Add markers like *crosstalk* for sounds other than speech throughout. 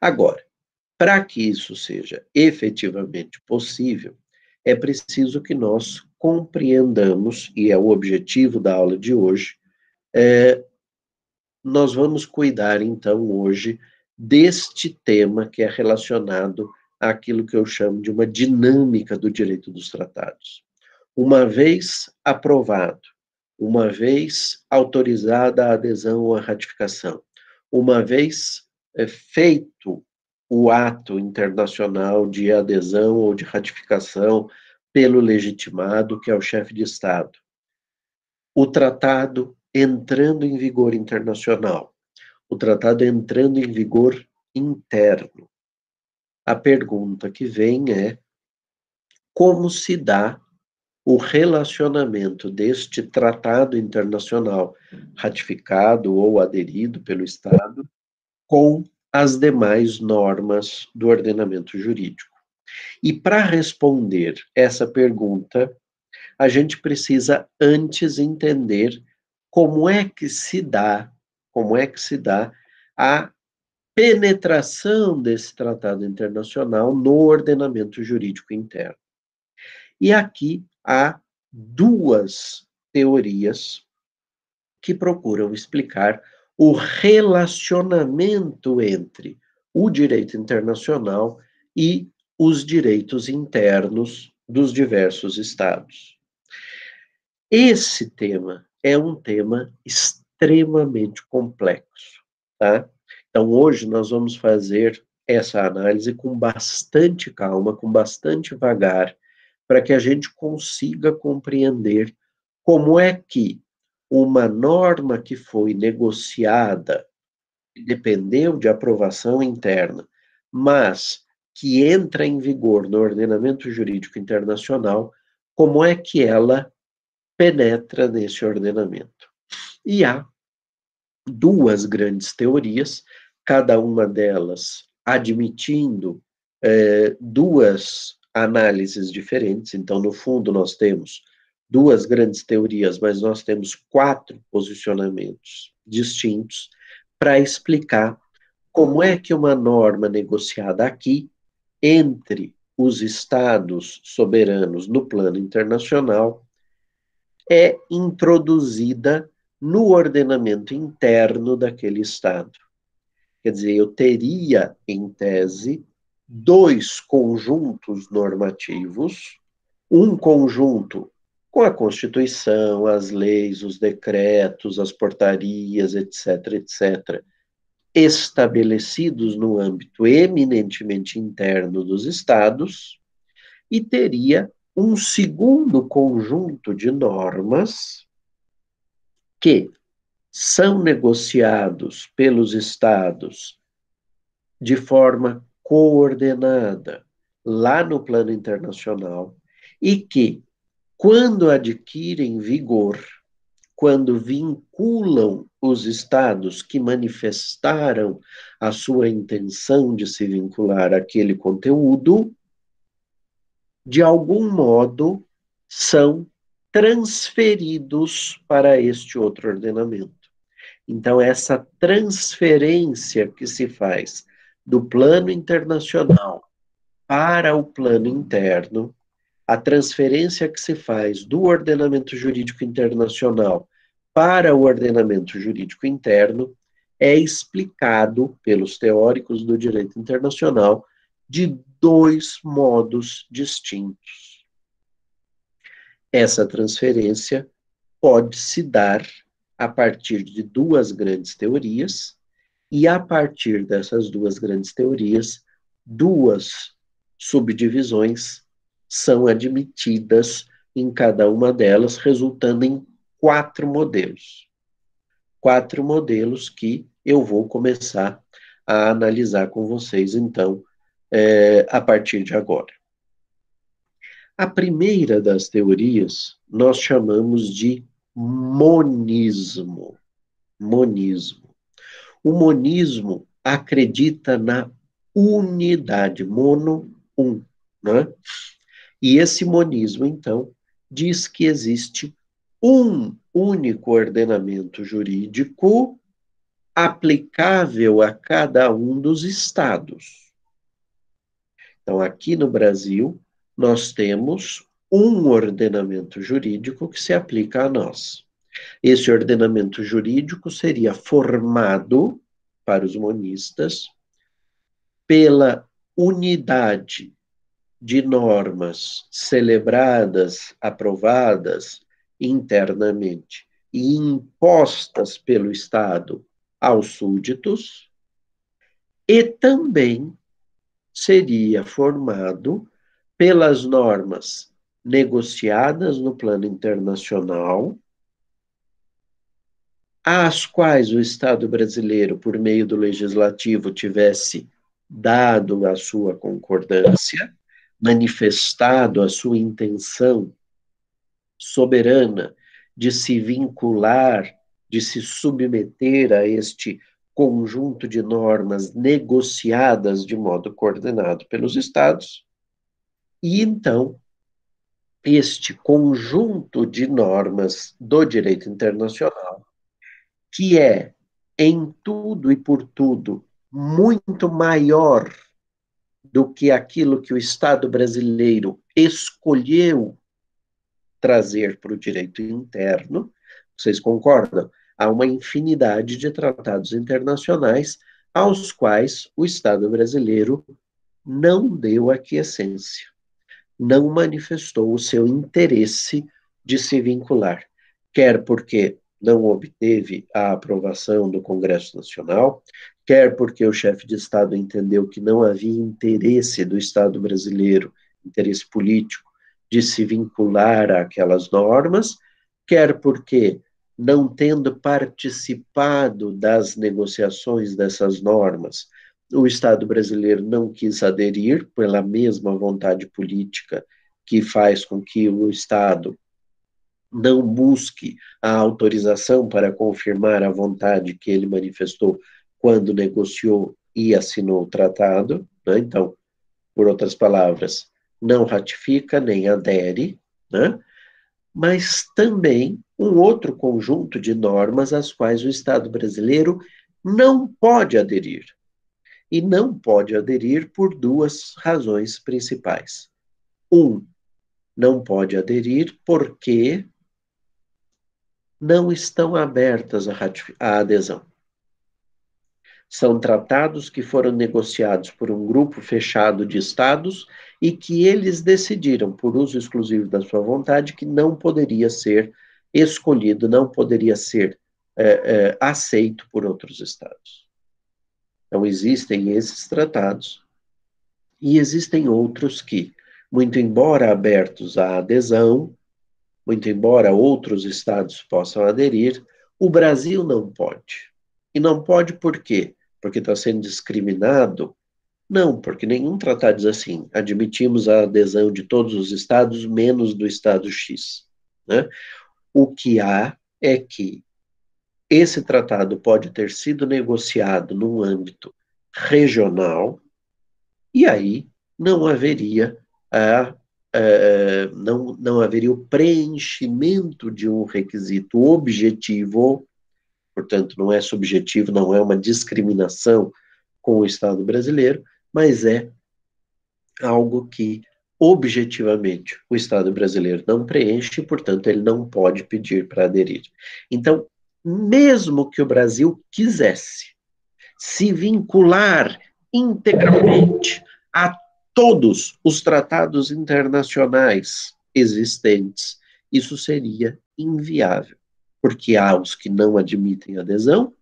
Agora, para que isso seja efetivamente possível, é preciso que nós compreendamos, e é o objetivo da aula de hoje, é, nós vamos cuidar então hoje deste tema que é relacionado àquilo que eu chamo de uma dinâmica do direito dos tratados. Uma vez aprovado, uma vez autorizada a adesão ou a ratificação, uma vez é, feito o ato internacional de adesão ou de ratificação pelo legitimado, que é o chefe de Estado. O tratado entrando em vigor internacional, o tratado entrando em vigor interno. A pergunta que vem é: como se dá o relacionamento deste tratado internacional ratificado ou aderido pelo Estado com as demais normas do ordenamento jurídico. E para responder essa pergunta, a gente precisa antes entender como é que se dá, como é que se dá a penetração desse tratado internacional no ordenamento jurídico interno. E aqui há duas teorias que procuram explicar o relacionamento entre o direito internacional e os direitos internos dos diversos estados. Esse tema é um tema extremamente complexo, tá? Então, hoje nós vamos fazer essa análise com bastante calma, com bastante vagar, para que a gente consiga compreender como é que uma norma que foi negociada, dependeu de aprovação interna, mas que entra em vigor no ordenamento jurídico internacional, como é que ela penetra nesse ordenamento? E há duas grandes teorias, cada uma delas admitindo é, duas análises diferentes. Então, no fundo, nós temos duas grandes teorias, mas nós temos quatro posicionamentos distintos para explicar como é que uma norma negociada aqui entre os estados soberanos no plano internacional é introduzida no ordenamento interno daquele estado. Quer dizer, eu teria, em tese, dois conjuntos normativos, um conjunto com a Constituição, as leis, os decretos, as portarias, etc., etc., estabelecidos no âmbito eminentemente interno dos Estados, e teria um segundo conjunto de normas que são negociados pelos Estados de forma coordenada lá no plano internacional e que quando adquirem vigor, quando vinculam os estados que manifestaram a sua intenção de se vincular àquele conteúdo, de algum modo são transferidos para este outro ordenamento. Então, essa transferência que se faz do plano internacional para o plano interno a transferência que se faz do ordenamento jurídico internacional para o ordenamento jurídico interno é explicado pelos teóricos do direito internacional de dois modos distintos. Essa transferência pode se dar a partir de duas grandes teorias, e a partir dessas duas grandes teorias, duas subdivisões são admitidas em cada uma delas, resultando em quatro modelos. Quatro modelos que eu vou começar a analisar com vocês, então, é, a partir de agora. A primeira das teorias nós chamamos de monismo. Monismo. O monismo acredita na unidade, mono, um, né? E esse monismo, então, diz que existe um único ordenamento jurídico aplicável a cada um dos estados. Então, aqui no Brasil, nós temos um ordenamento jurídico que se aplica a nós. Esse ordenamento jurídico seria formado para os monistas pela unidade de normas celebradas, aprovadas internamente e impostas pelo Estado aos súditos, e também seria formado pelas normas negociadas no plano internacional, às quais o Estado brasileiro, por meio do legislativo, tivesse dado a sua concordância, manifestado a sua intenção soberana de se vincular, de se submeter a este conjunto de normas negociadas de modo coordenado pelos Estados, e então este conjunto de normas do direito internacional, que é em tudo e por tudo muito maior do que aquilo que o Estado brasileiro escolheu trazer para o direito interno. Vocês concordam? Há uma infinidade de tratados internacionais aos quais o Estado brasileiro não deu aquiescência, não manifestou o seu interesse de se vincular, quer porque não obteve a aprovação do Congresso Nacional, quer porque o chefe de Estado entendeu que não havia interesse do Estado brasileiro, interesse político, de se vincular àquelas normas, quer porque, não tendo participado das negociações dessas normas, o Estado brasileiro não quis aderir pela mesma vontade política que faz com que o Estado não busque a autorização para confirmar a vontade que ele manifestou quando negociou e assinou o tratado. Né? Então, por outras palavras, não ratifica nem adere, né? mas também um outro conjunto de normas às quais o Estado brasileiro não pode aderir. E não pode aderir por duas razões principais. Um, não pode aderir porque não estão abertas à adesão. São tratados que foram negociados por um grupo fechado de estados e que eles decidiram, por uso exclusivo da sua vontade, que não poderia ser escolhido, não poderia ser é, é, aceito por outros estados. Então, existem esses tratados e existem outros que, muito embora abertos à adesão, muito embora outros estados possam aderir, o Brasil não pode. E não pode por quê? Porque está sendo discriminado? Não, porque nenhum tratado diz assim. Admitimos a adesão de todos os estados, menos do estado X. Né? O que há é que esse tratado pode ter sido negociado num âmbito regional, e aí não haveria a, a, não, não haveria o preenchimento de um requisito objetivo portanto, não é subjetivo, não é uma discriminação com o Estado brasileiro, mas é algo que objetivamente o Estado brasileiro não preenche, portanto, ele não pode pedir para aderir. Então, mesmo que o Brasil quisesse se vincular integralmente a todos os tratados internacionais existentes, isso seria inviável porque há os que não admitem adesão,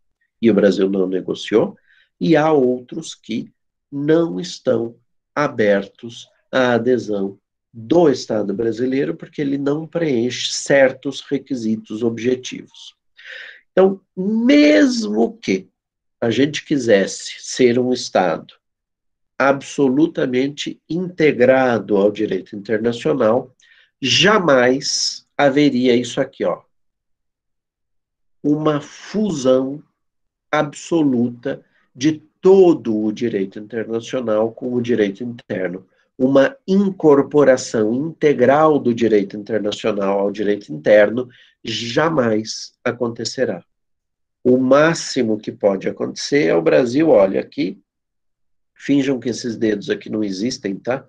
e o Brasil não negociou, e há outros que não estão abertos à adesão do Estado brasileiro, porque ele não preenche certos requisitos objetivos. Então, mesmo que a gente quisesse ser um Estado absolutamente integrado ao direito internacional, jamais haveria isso aqui, ó, uma fusão absoluta de todo o direito internacional com o direito interno, uma incorporação integral do direito internacional ao direito interno jamais acontecerá. O máximo que pode acontecer é o Brasil, olha aqui, finjam que esses dedos aqui não existem, tá?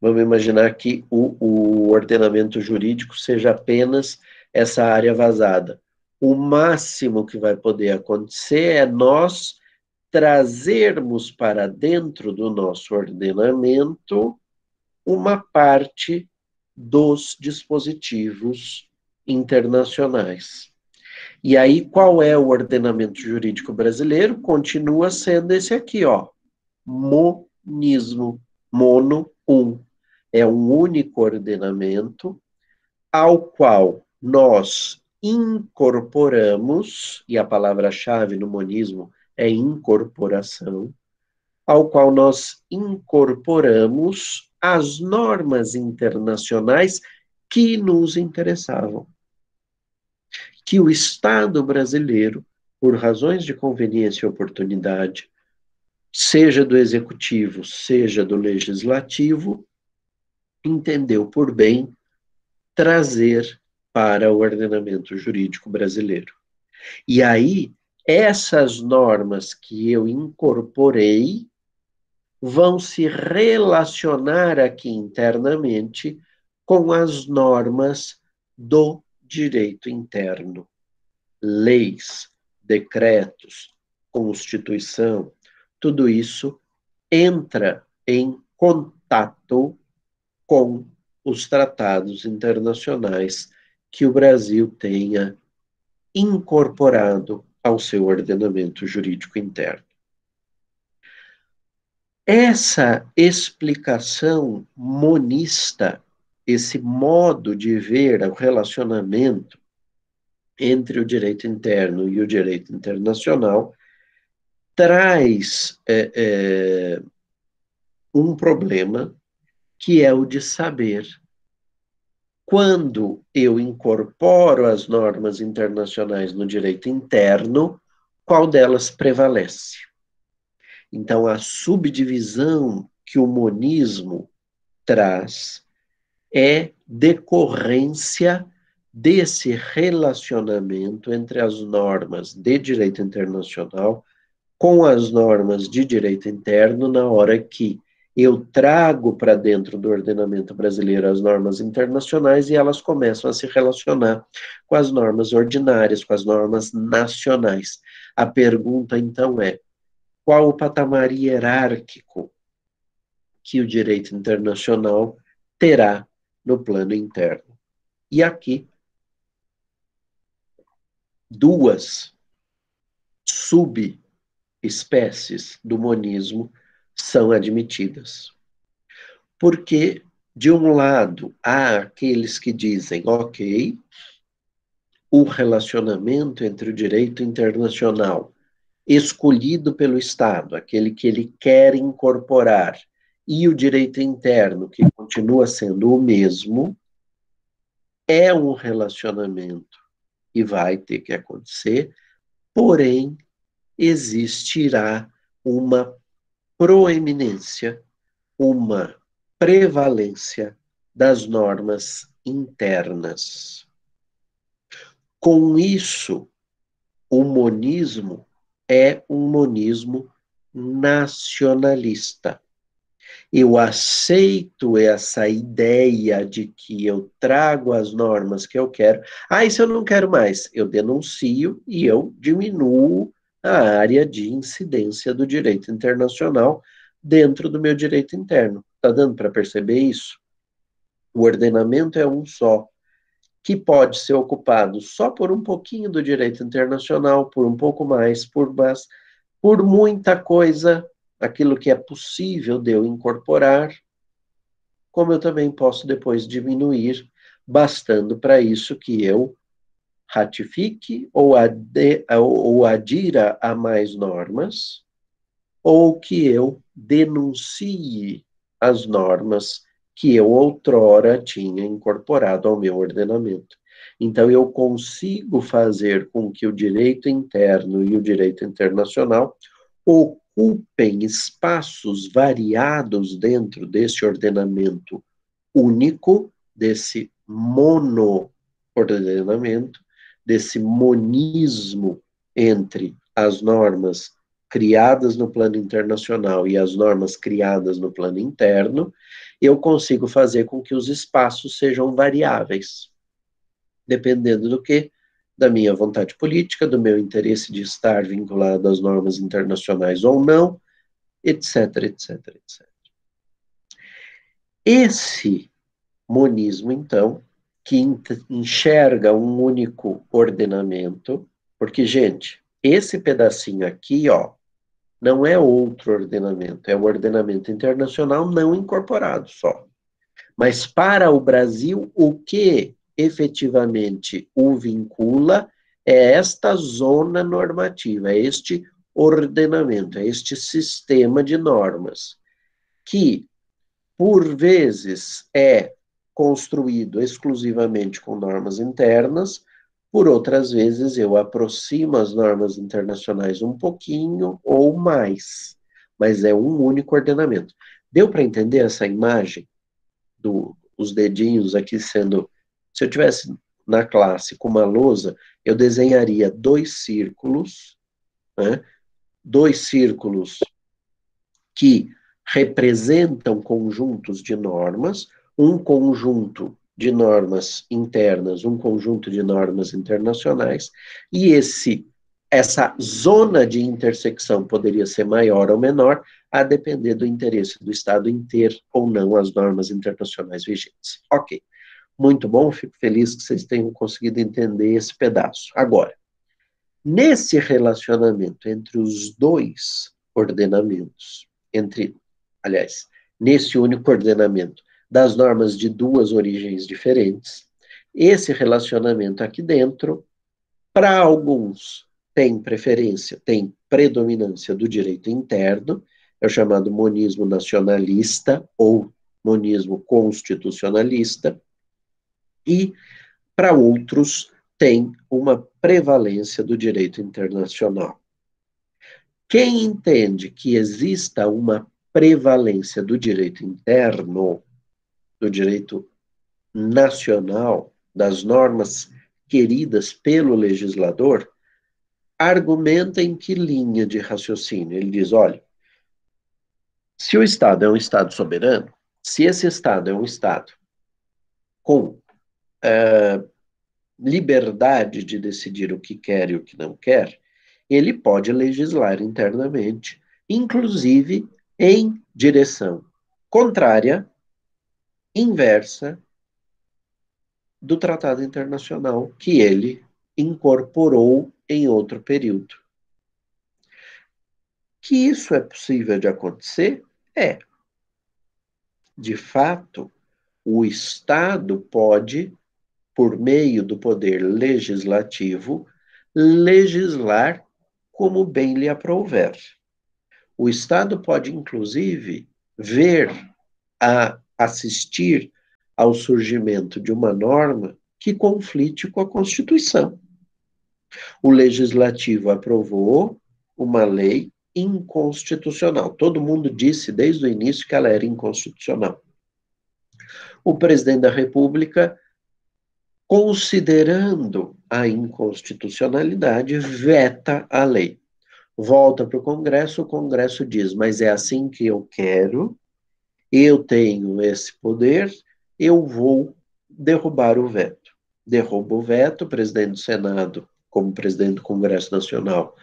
Vamos imaginar que o, o ordenamento jurídico seja apenas essa área vazada. O máximo que vai poder acontecer é nós trazermos para dentro do nosso ordenamento uma parte dos dispositivos internacionais. E aí, qual é o ordenamento jurídico brasileiro? Continua sendo esse aqui, ó. Monismo. Mono, um. É um único ordenamento ao qual nós incorporamos, e a palavra-chave no monismo é incorporação, ao qual nós incorporamos as normas internacionais que nos interessavam. Que o Estado brasileiro, por razões de conveniência e oportunidade, seja do executivo, seja do legislativo, entendeu por bem trazer para o ordenamento jurídico brasileiro. E aí, essas normas que eu incorporei vão se relacionar aqui internamente com as normas do direito interno. Leis, decretos, constituição, tudo isso entra em contato com os tratados internacionais que o Brasil tenha incorporado ao seu ordenamento jurídico interno. Essa explicação monista, esse modo de ver o relacionamento entre o direito interno e o direito internacional, traz é, é, um problema que é o de saber quando eu incorporo as normas internacionais no direito interno, qual delas prevalece. Então, a subdivisão que o monismo traz é decorrência desse relacionamento entre as normas de direito internacional com as normas de direito interno na hora que eu trago para dentro do ordenamento brasileiro as normas internacionais e elas começam a se relacionar com as normas ordinárias, com as normas nacionais. A pergunta então é: qual o patamar hierárquico que o direito internacional terá no plano interno. E aqui, duas subespécies do monismo são admitidas. Porque, de um lado, há aqueles que dizem, ok, o relacionamento entre o direito internacional escolhido pelo Estado, aquele que ele quer incorporar, e o direito interno, que continua sendo o mesmo, é um relacionamento e vai ter que acontecer, porém, existirá uma proeminência, uma prevalência das normas internas. Com isso, o monismo é um monismo nacionalista. Eu aceito essa ideia de que eu trago as normas que eu quero. Ah, isso eu não quero mais. Eu denuncio e eu diminuo a área de incidência do direito internacional dentro do meu direito interno. Está dando para perceber isso? O ordenamento é um só que pode ser ocupado só por um pouquinho do direito internacional, por um pouco mais, por, mas, por muita coisa, aquilo que é possível de eu incorporar, como eu também posso depois diminuir, bastando para isso que eu ratifique ou, ade, ou adira a mais normas, ou que eu denuncie as normas que eu outrora tinha incorporado ao meu ordenamento. Então, eu consigo fazer com que o direito interno e o direito internacional ocupem espaços variados dentro desse ordenamento único, desse mono-ordenamento, desse monismo entre as normas criadas no plano internacional e as normas criadas no plano interno, eu consigo fazer com que os espaços sejam variáveis, dependendo do que? Da minha vontade política, do meu interesse de estar vinculado às normas internacionais ou não, etc, etc, etc. Esse monismo, então, que enxerga um único ordenamento, porque, gente, esse pedacinho aqui, ó, não é outro ordenamento, é o ordenamento internacional não incorporado só. Mas para o Brasil, o que efetivamente o vincula é esta zona normativa, é este ordenamento, é este sistema de normas, que, por vezes, é construído exclusivamente com normas internas, por outras vezes eu aproximo as normas internacionais um pouquinho ou mais, mas é um único ordenamento. Deu para entender essa imagem dos dedinhos aqui sendo. Se eu tivesse na classe com uma lousa, eu desenharia dois círculos, né? dois círculos que representam conjuntos de normas, um conjunto de normas internas, um conjunto de normas internacionais, e esse essa zona de intersecção poderia ser maior ou menor, a depender do interesse do Estado em ter ou não as normas internacionais vigentes. Ok. Muito bom, fico feliz que vocês tenham conseguido entender esse pedaço. Agora, nesse relacionamento entre os dois ordenamentos, entre, aliás, nesse único ordenamento das normas de duas origens diferentes. Esse relacionamento aqui dentro, para alguns, tem preferência, tem predominância do direito interno, é o chamado monismo nacionalista ou monismo constitucionalista, e para outros tem uma prevalência do direito internacional. Quem entende que exista uma prevalência do direito interno do direito nacional, das normas queridas pelo legislador, argumenta em que linha de raciocínio? Ele diz: olha, se o Estado é um Estado soberano, se esse Estado é um Estado com uh, liberdade de decidir o que quer e o que não quer, ele pode legislar internamente, inclusive em direção contrária inversa do tratado internacional que ele incorporou em outro período. Que isso é possível de acontecer? É. De fato, o Estado pode, por meio do poder legislativo, legislar como bem lhe aprouver. O Estado pode, inclusive, ver a assistir ao surgimento de uma norma que conflite com a Constituição. O legislativo aprovou uma lei inconstitucional. Todo mundo disse desde o início que ela era inconstitucional. O presidente da República, considerando a inconstitucionalidade, veta a lei. Volta para o Congresso, o Congresso diz: Mas é assim que eu quero, eu tenho esse poder, eu vou derrubar o veto. Derruba o veto, o presidente do Senado, como presidente do Congresso Nacional,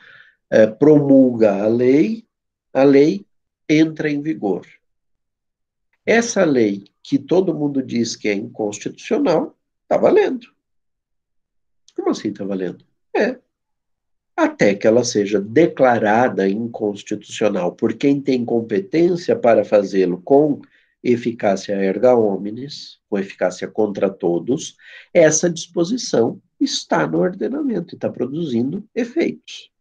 é, promulga a lei, a lei entra em vigor. Essa lei, que todo mundo diz que é inconstitucional, está valendo. Como assim está valendo? É, até que ela seja declarada inconstitucional por quem tem competência para fazê-lo com eficácia erga omnes, com eficácia contra todos, essa disposição está no ordenamento e está produzindo efeitos.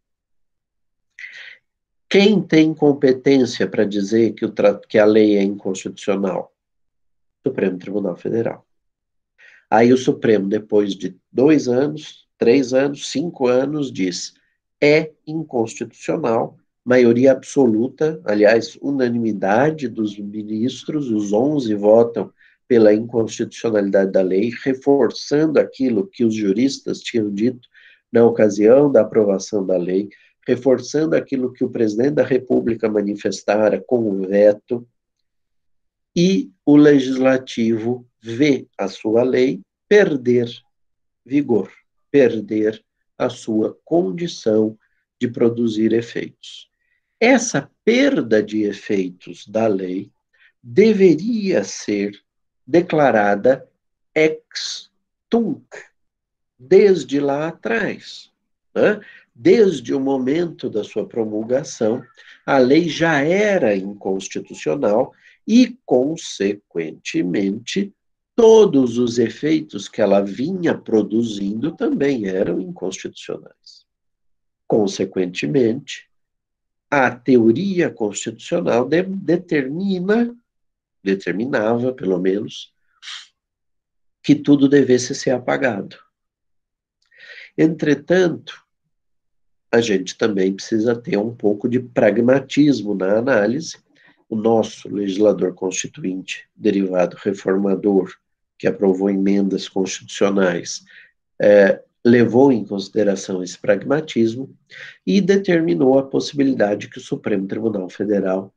Quem tem competência para dizer que, o que a lei é inconstitucional? Supremo Tribunal Federal. Aí o Supremo, depois de dois anos, três anos, cinco anos, diz: é inconstitucional. Maioria absoluta, aliás, unanimidade dos ministros, os 11 votam pela inconstitucionalidade da lei, reforçando aquilo que os juristas tinham dito na ocasião da aprovação da lei, reforçando aquilo que o presidente da República manifestara com o veto, e o legislativo vê a sua lei perder vigor, perder a sua condição de produzir efeitos. Essa perda de efeitos da lei deveria ser declarada ex tunc, desde lá atrás. Né? Desde o momento da sua promulgação, a lei já era inconstitucional e, consequentemente, todos os efeitos que ela vinha produzindo também eram inconstitucionais. Consequentemente, a teoria constitucional de, determina, determinava, pelo menos, que tudo devesse ser apagado. Entretanto, a gente também precisa ter um pouco de pragmatismo na análise. O nosso legislador constituinte, derivado reformador, que aprovou emendas constitucionais, é, levou em consideração esse pragmatismo e determinou a possibilidade que o Supremo Tribunal Federal,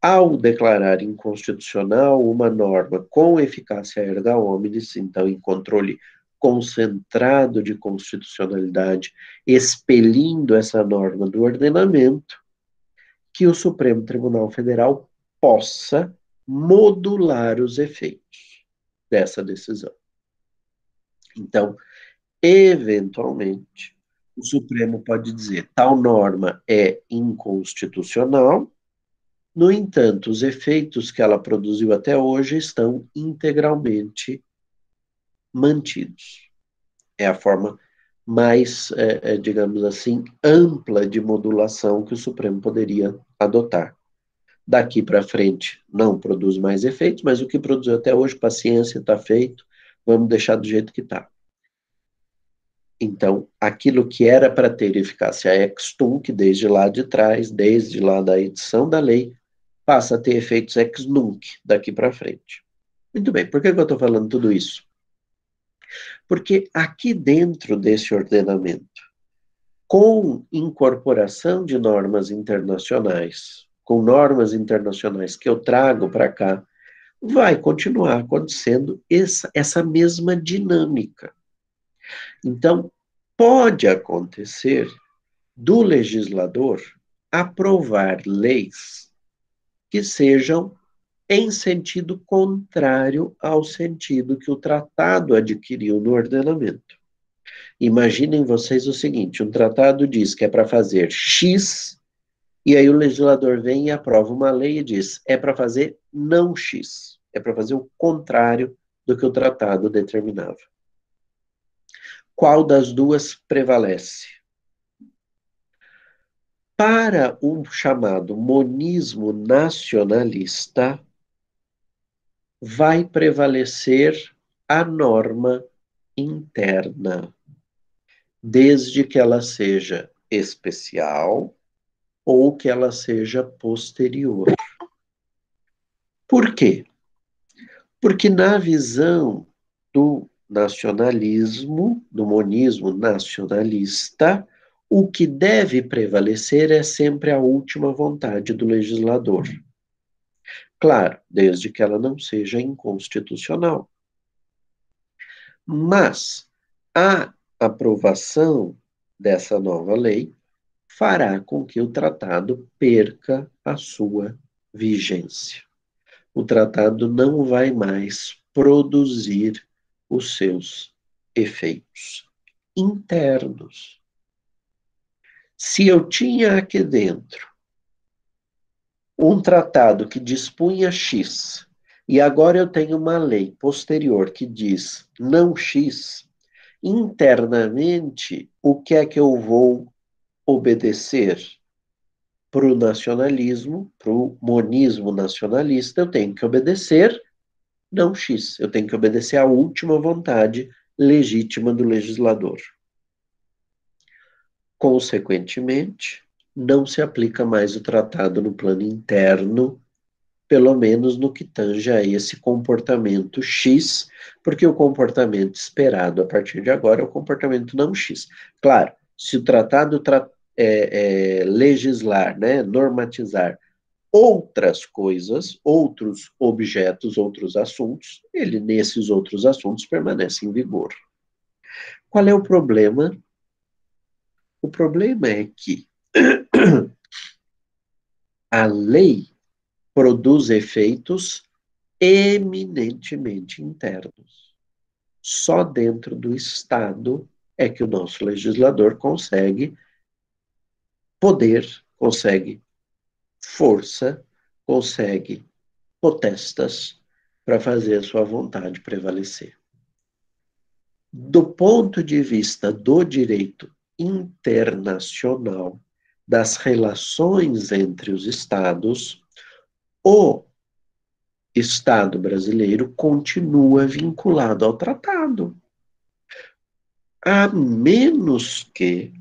ao declarar inconstitucional uma norma com eficácia erga omnes, então em controle concentrado de constitucionalidade, expelindo essa norma do ordenamento, que o Supremo Tribunal Federal possa modular os efeitos dessa decisão. Então, eventualmente, o Supremo pode dizer tal norma é inconstitucional, no entanto, os efeitos que ela produziu até hoje estão integralmente mantidos. É a forma mais, é, digamos assim, ampla de modulação que o Supremo poderia adotar. Daqui para frente não produz mais efeitos, mas o que produziu até hoje, paciência, está feito, vamos deixar do jeito que está. Então, aquilo que era para ter eficácia ex tunc, desde lá de trás, desde lá da edição da lei, passa a ter efeitos ex nunc daqui para frente. Muito bem, por que, que eu estou falando tudo isso? Porque aqui dentro desse ordenamento, com incorporação de normas internacionais, com normas internacionais que eu trago para cá, vai continuar acontecendo essa, essa mesma dinâmica. Então, pode acontecer do legislador aprovar leis que sejam em sentido contrário ao sentido que o tratado adquiriu no ordenamento. Imaginem vocês o seguinte: um tratado diz que é para fazer X, e aí o legislador vem e aprova uma lei e diz é para fazer não X, é para fazer o contrário do que o tratado determinava. Qual das duas prevalece? Para o chamado monismo nacionalista, vai prevalecer a norma interna, desde que ela seja especial ou que ela seja posterior. Por quê? Porque na visão do nacionalismo, do monismo nacionalista, o que deve prevalecer é sempre a última vontade do legislador. Claro, desde que ela não seja inconstitucional. Mas a aprovação dessa nova lei fará com que o tratado perca a sua vigência. O tratado não vai mais produzir os seus efeitos internos. Se eu tinha aqui dentro um tratado que dispunha X, e agora eu tenho uma lei posterior que diz não X, internamente, o que é que eu vou obedecer? Para o nacionalismo, para o monismo nacionalista, eu tenho que obedecer não X, eu tenho que obedecer à última vontade legítima do legislador. Consequentemente, não se aplica mais o tratado no plano interno pelo menos no que tange a esse comportamento X, porque o comportamento esperado a partir de agora é o comportamento não X. Claro, se o tratado tra é, é, legislar, né, normatizar outras coisas, outros objetos, outros assuntos, ele, nesses outros assuntos, permanece em vigor. Qual é o problema? O problema é que *coughs* a lei produz efeitos eminentemente internos. Só dentro do Estado é que o nosso legislador consegue poder, consegue força, consegue potestas para fazer a sua vontade prevalecer. Do ponto de vista do direito internacional, das relações entre os estados, o Estado brasileiro continua vinculado ao tratado. A menos que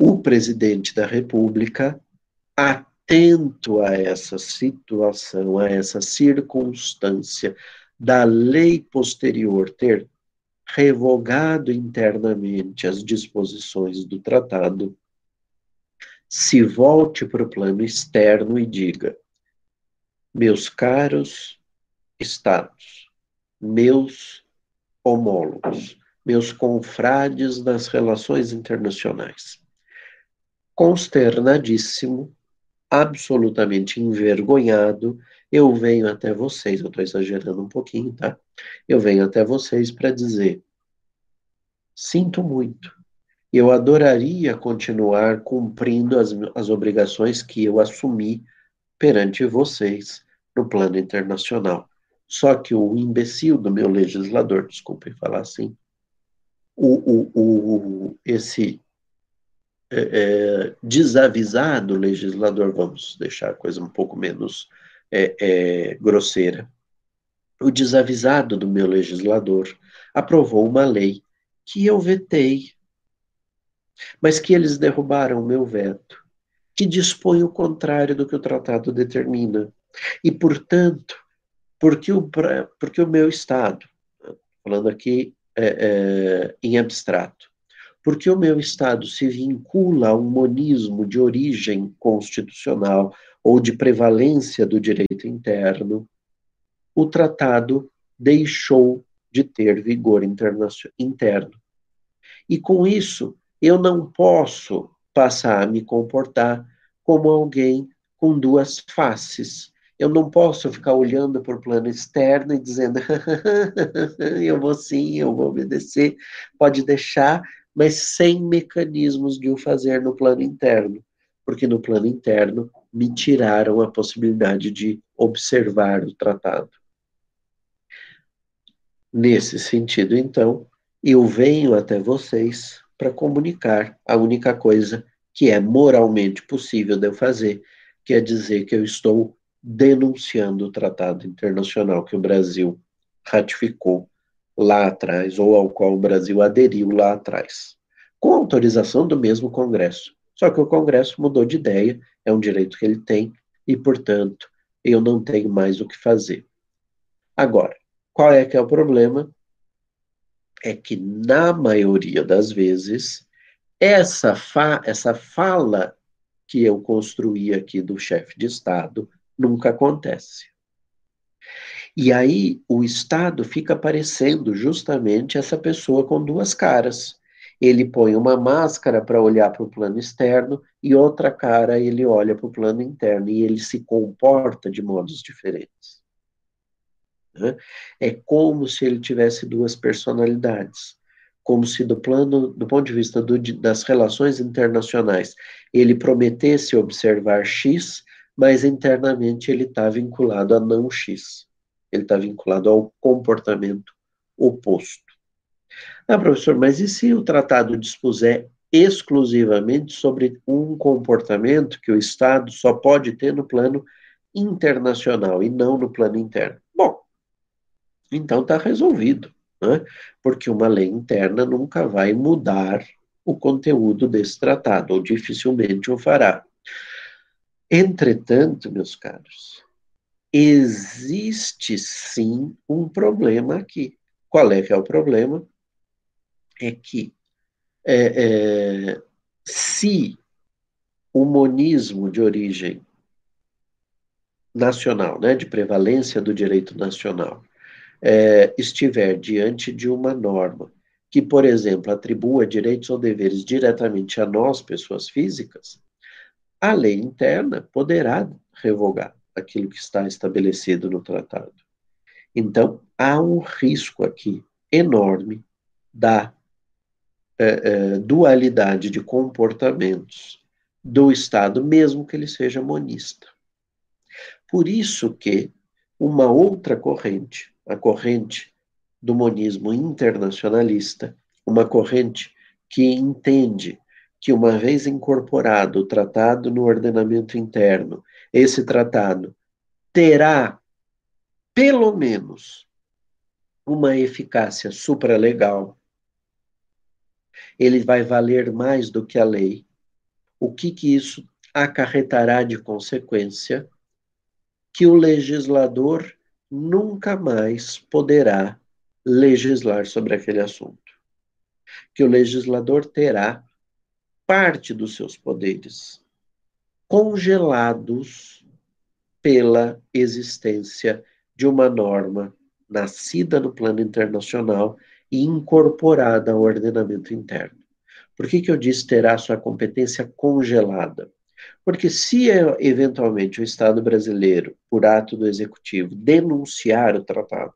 o presidente da República, atento a essa situação, a essa circunstância da lei posterior ter revogado internamente as disposições do tratado, se volte para o plano externo e diga: meus caros estados, meus homólogos, meus confrades das relações internacionais. Consternadíssimo, absolutamente envergonhado, eu venho até vocês, eu estou exagerando um pouquinho, tá? Eu venho até vocês para dizer: sinto muito, eu adoraria continuar cumprindo as, as obrigações que eu assumi perante vocês no plano internacional. Só que o imbecil do meu legislador, desculpem falar assim, o, o, o, esse é, é, desavisado legislador, vamos deixar a coisa um pouco menos é, é, grosseira, o desavisado do meu legislador aprovou uma lei que eu vetei, mas que eles derrubaram o meu veto, que dispõe o contrário do que o tratado determina. E, portanto, porque o, porque o meu Estado, falando aqui é, é, em abstrato, porque o meu Estado se vincula a um monismo de origem constitucional ou de prevalência do direito interno, o tratado deixou de ter vigor interno. E com isso, eu não posso passar a me comportar como alguém com duas faces. Eu não posso ficar olhando para o plano externo e dizendo, *laughs* eu vou sim, eu vou obedecer, pode deixar, mas sem mecanismos de o fazer no plano interno, porque no plano interno me tiraram a possibilidade de observar o tratado. Nesse sentido, então, eu venho até vocês para comunicar a única coisa que é moralmente possível de eu fazer, que é dizer que eu estou denunciando o tratado internacional que o Brasil ratificou lá atrás, ou ao qual o Brasil aderiu lá atrás, com autorização do mesmo Congresso. Só que o Congresso mudou de ideia, é um direito que ele tem, e, portanto, eu não tenho mais o que fazer. Agora, qual é que é o problema? É que, na maioria das vezes, essa, fa essa fala que eu construí aqui do chefe de Estado nunca acontece. E aí o Estado fica parecendo justamente essa pessoa com duas caras. Ele põe uma máscara para olhar para o plano externo e outra cara ele olha para o plano interno e ele se comporta de modos diferentes. Né? É como se ele tivesse duas personalidades como se do plano, do ponto de vista do, das relações internacionais, ele prometesse observar X, mas internamente ele está vinculado a não X. Ele está vinculado ao comportamento oposto. Ah, professor, mas e se o tratado dispuser exclusivamente sobre um comportamento que o Estado só pode ter no plano internacional e não no plano interno? Bom, então está resolvido né? porque uma lei interna nunca vai mudar o conteúdo desse tratado, ou dificilmente o fará. Entretanto, meus caros, existe sim um problema aqui. Qual é que é o problema? É que é, é, se o monismo de origem nacional, né, de prevalência do direito nacional, é, estiver diante de uma norma que, por exemplo, atribua direitos ou deveres diretamente a nós, pessoas físicas, a lei interna poderá revogar aquilo que está estabelecido no tratado. Então, há um risco aqui enorme da é, é, dualidade de comportamentos do Estado, mesmo que ele seja monista. Por isso que uma outra corrente, a corrente do monismo internacionalista, uma corrente que entende que, uma vez incorporado o tratado no ordenamento interno, esse tratado terá, pelo menos, uma eficácia supralegal. Ele vai valer mais do que a lei. O que, que isso acarretará de consequência? Que o legislador nunca mais poderá legislar sobre aquele assunto. Que o legislador terá parte dos seus poderes congelados pela existência de uma norma nascida no plano internacional e incorporada ao ordenamento interno. Por que, que eu disse terá sua competência congelada? Porque se eventualmente o Estado brasileiro, por ato do executivo, denunciar o tratado,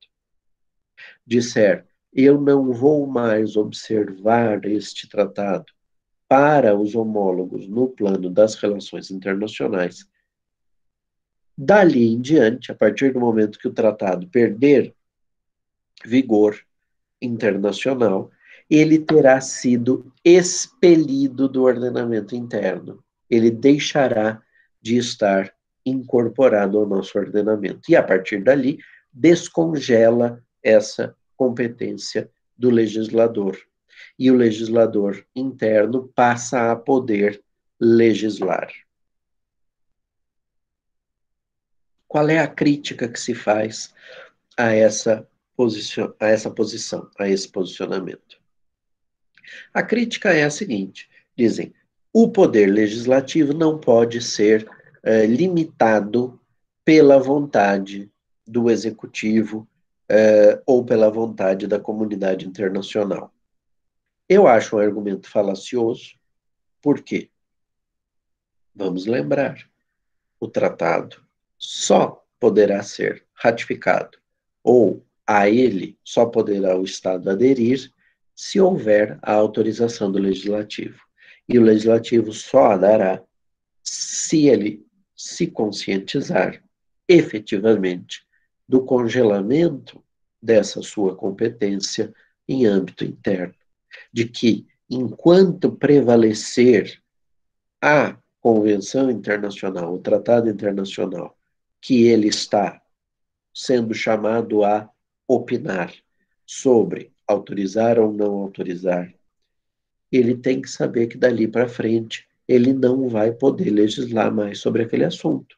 disser eu não vou mais observar este tratado para os homólogos no plano das relações internacionais, dali em diante, a partir do momento que o tratado perder vigor internacional, ele terá sido expelido do ordenamento interno. Ele deixará de estar incorporado ao nosso ordenamento. E a partir dali, descongela essa competência do legislador. E o legislador interno passa a poder legislar. Qual é a crítica que se faz a essa, posição, a essa posição, a esse posicionamento? A crítica é a seguinte: dizem, o poder legislativo não pode ser é, limitado pela vontade do executivo é, ou pela vontade da comunidade internacional. Eu acho um argumento falacioso, por quê? Vamos lembrar, o tratado só poderá ser ratificado ou a ele só poderá o Estado aderir se houver a autorização do legislativo. E o legislativo só a dará se ele se conscientizar efetivamente do congelamento dessa sua competência em âmbito interno, de que enquanto prevalecer a convenção internacional, o tratado internacional, que ele está sendo chamado a opinar sobre autorizar ou não autorizar, ele tem que saber que dali para frente ele não vai poder legislar mais sobre aquele assunto.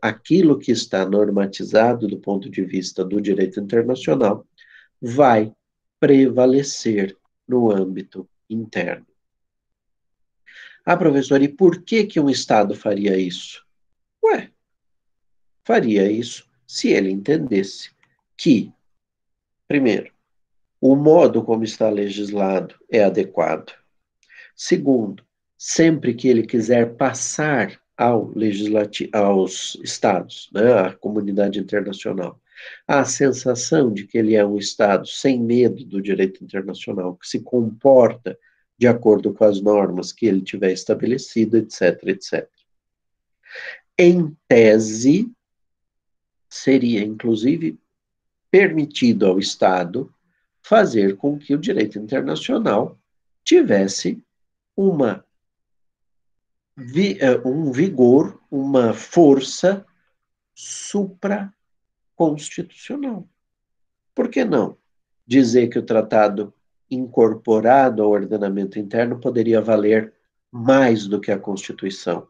Aquilo que está normatizado do ponto de vista do direito internacional vai prevalecer no âmbito interno. Ah, professor, e por que que um Estado faria isso? Ué, faria isso se ele entendesse que, primeiro, o modo como está legislado é adequado. Segundo, sempre que ele quiser passar ao legislativo, aos estados, né, à comunidade internacional, a sensação de que ele é um estado sem medo do direito internacional, que se comporta de acordo com as normas que ele tiver estabelecido, etc, etc. Em tese, seria inclusive permitido ao Estado fazer com que o direito internacional tivesse uma eh, um vigor, uma força supraconstitucional. Por que não dizer que o tratado incorporado ao ordenamento interno poderia valer mais do que a Constituição?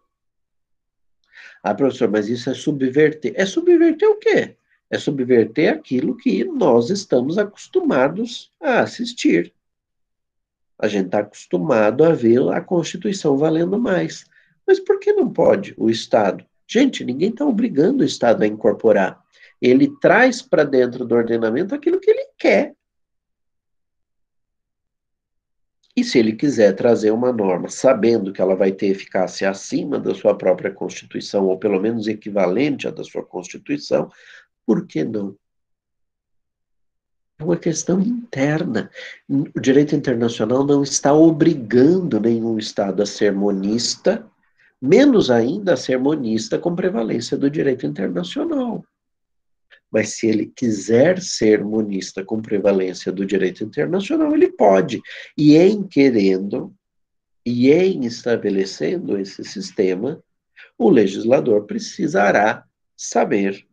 Ah, professor, mas isso é subverter. É subverter o quê? É subverter aquilo que nós estamos acostumados a assistir. A gente está acostumado a ver a Constituição valendo mais. Mas por que não pode o Estado? Gente, ninguém está obrigando o Estado a incorporar. Ele traz para dentro do ordenamento aquilo que ele quer. E se ele quiser trazer uma norma sabendo que ela vai ter eficácia acima da sua própria Constituição, ou pelo menos equivalente à da sua Constituição, por que não? É uma questão interna. O direito internacional não está obrigando nenhum Estado a ser monista, menos ainda a ser monista com prevalência do direito internacional. Mas se ele quiser ser monista com prevalência do direito internacional, ele pode. E em querendo, e em estabelecendo esse sistema, o legislador precisará saber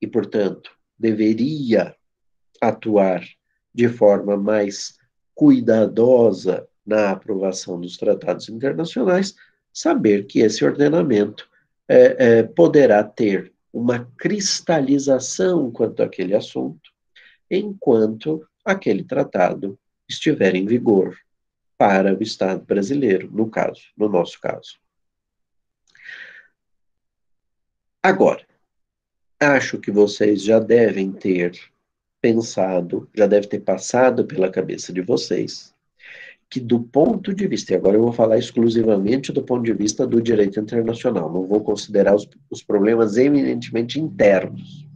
e, portanto, deveria atuar de forma mais cuidadosa na aprovação dos tratados internacionais, saber que esse ordenamento é, é, poderá ter uma cristalização quanto àquele assunto, enquanto aquele tratado estiver em vigor para o Estado brasileiro, no caso, no nosso caso. Agora, acho que vocês já devem ter pensado, já deve ter passado pela cabeça de vocês, que do ponto de vista, e agora eu vou falar exclusivamente do ponto de vista do direito internacional, não vou considerar os, os problemas eminentemente internos.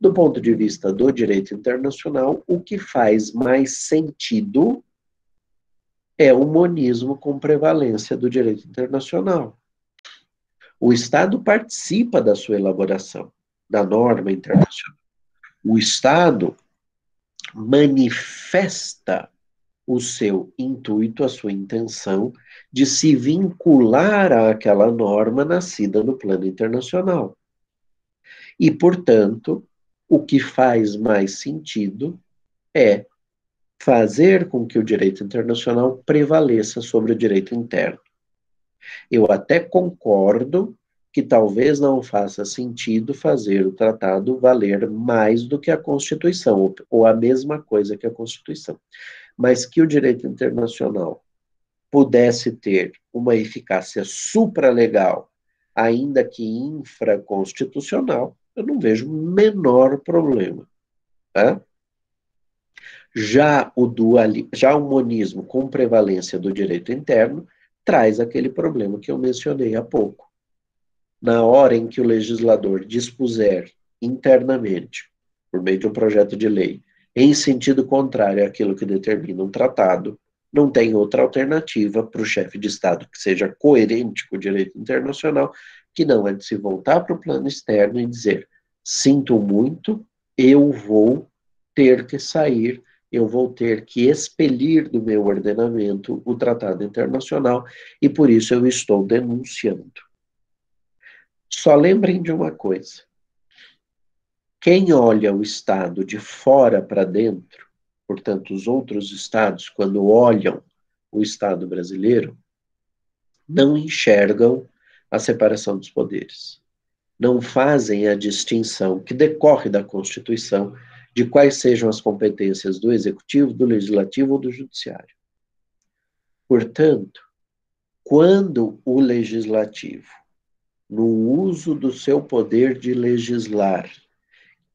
Do ponto de vista do direito internacional, o que faz mais sentido é o monismo com prevalência do direito internacional. O Estado participa da sua elaboração, da norma internacional. O Estado manifesta o seu intuito, a sua intenção de se vincular àquela norma nascida no plano internacional. E, portanto, o que faz mais sentido é fazer com que o direito internacional prevaleça sobre o direito interno. Eu até concordo que talvez não faça sentido fazer o tratado valer mais do que a Constituição, ou a mesma coisa que a Constituição mas que o direito internacional pudesse ter uma eficácia supralegal, ainda que infraconstitucional, eu não vejo menor problema. Tá? Já o duali, já o monismo com prevalência do direito interno traz aquele problema que eu mencionei há pouco. Na hora em que o legislador dispuser internamente, por meio de um projeto de lei, em sentido contrário àquilo que determina um tratado, não tem outra alternativa para o chefe de Estado que seja coerente com o direito internacional, que não é de se voltar para o plano externo e dizer: sinto muito, eu vou ter que sair, eu vou ter que expelir do meu ordenamento o tratado internacional e por isso eu estou denunciando. Só lembrem de uma coisa: quem olha o Estado de fora para dentro, portanto, os outros Estados, quando olham o Estado brasileiro, não enxergam a separação dos poderes. Não fazem a distinção que decorre da Constituição de quais sejam as competências do Executivo, do Legislativo ou do Judiciário. Portanto, quando o Legislativo, no uso do seu poder de legislar,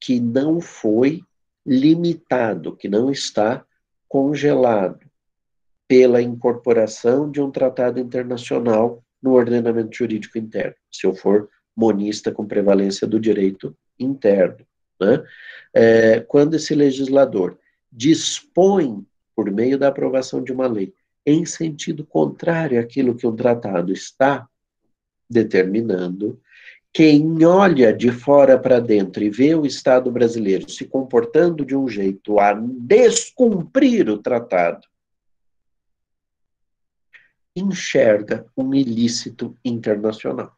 que não foi limitado, que não está congelado pela incorporação de um tratado internacional no ordenamento jurídico interno, se eu for monista com prevalência do direito interno. Né? É, quando esse legislador dispõe, por meio da aprovação de uma lei, em sentido contrário àquilo que um tratado está determinando, quem olha de fora para dentro e vê o Estado brasileiro se comportando de um jeito a descumprir o tratado, enxerga um ilícito internacional.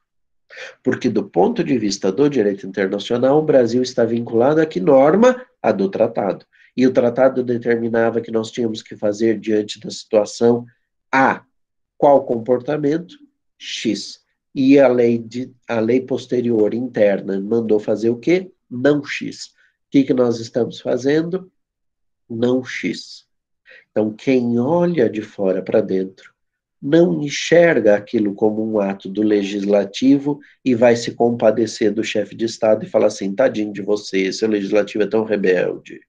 Porque, do ponto de vista do direito internacional, o Brasil está vinculado a que norma? A do tratado. E o tratado determinava que nós tínhamos que fazer diante da situação A. Qual comportamento? X e a lei, de, a lei posterior interna mandou fazer o quê? Não X. O que, que nós estamos fazendo? Não X. Então, quem olha de fora para dentro não enxerga aquilo como um ato do legislativo e vai se compadecer do chefe de Estado e falar assim: tadinho de você, seu legislativo é tão rebelde.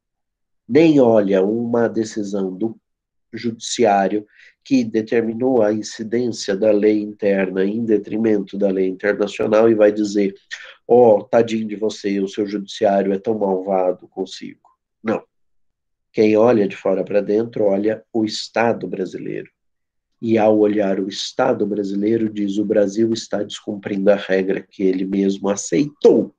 Nem olha uma decisão do judiciário que determinou a incidência da lei interna em detrimento da lei internacional e vai dizer: ó, oh, tadinho de você, o seu judiciário é tão malvado consigo. Não. Quem olha de fora para dentro olha o Estado brasileiro. E ao olhar o Estado brasileiro, diz: o Brasil está descumprindo a regra que ele mesmo aceitou.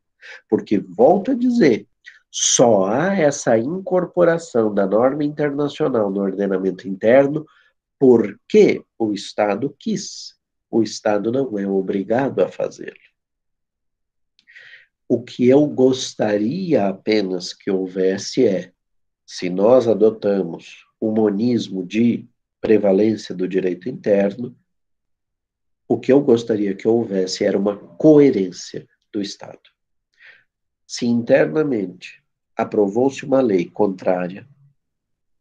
Porque, volto a dizer, só há essa incorporação da norma internacional no ordenamento interno porque o Estado quis. O Estado não é obrigado a fazê-lo. O que eu gostaria apenas que houvesse é, se nós adotamos o monismo de prevalência do direito interno, o que eu gostaria que houvesse era uma coerência do Estado. Se internamente aprovou-se uma lei contrária,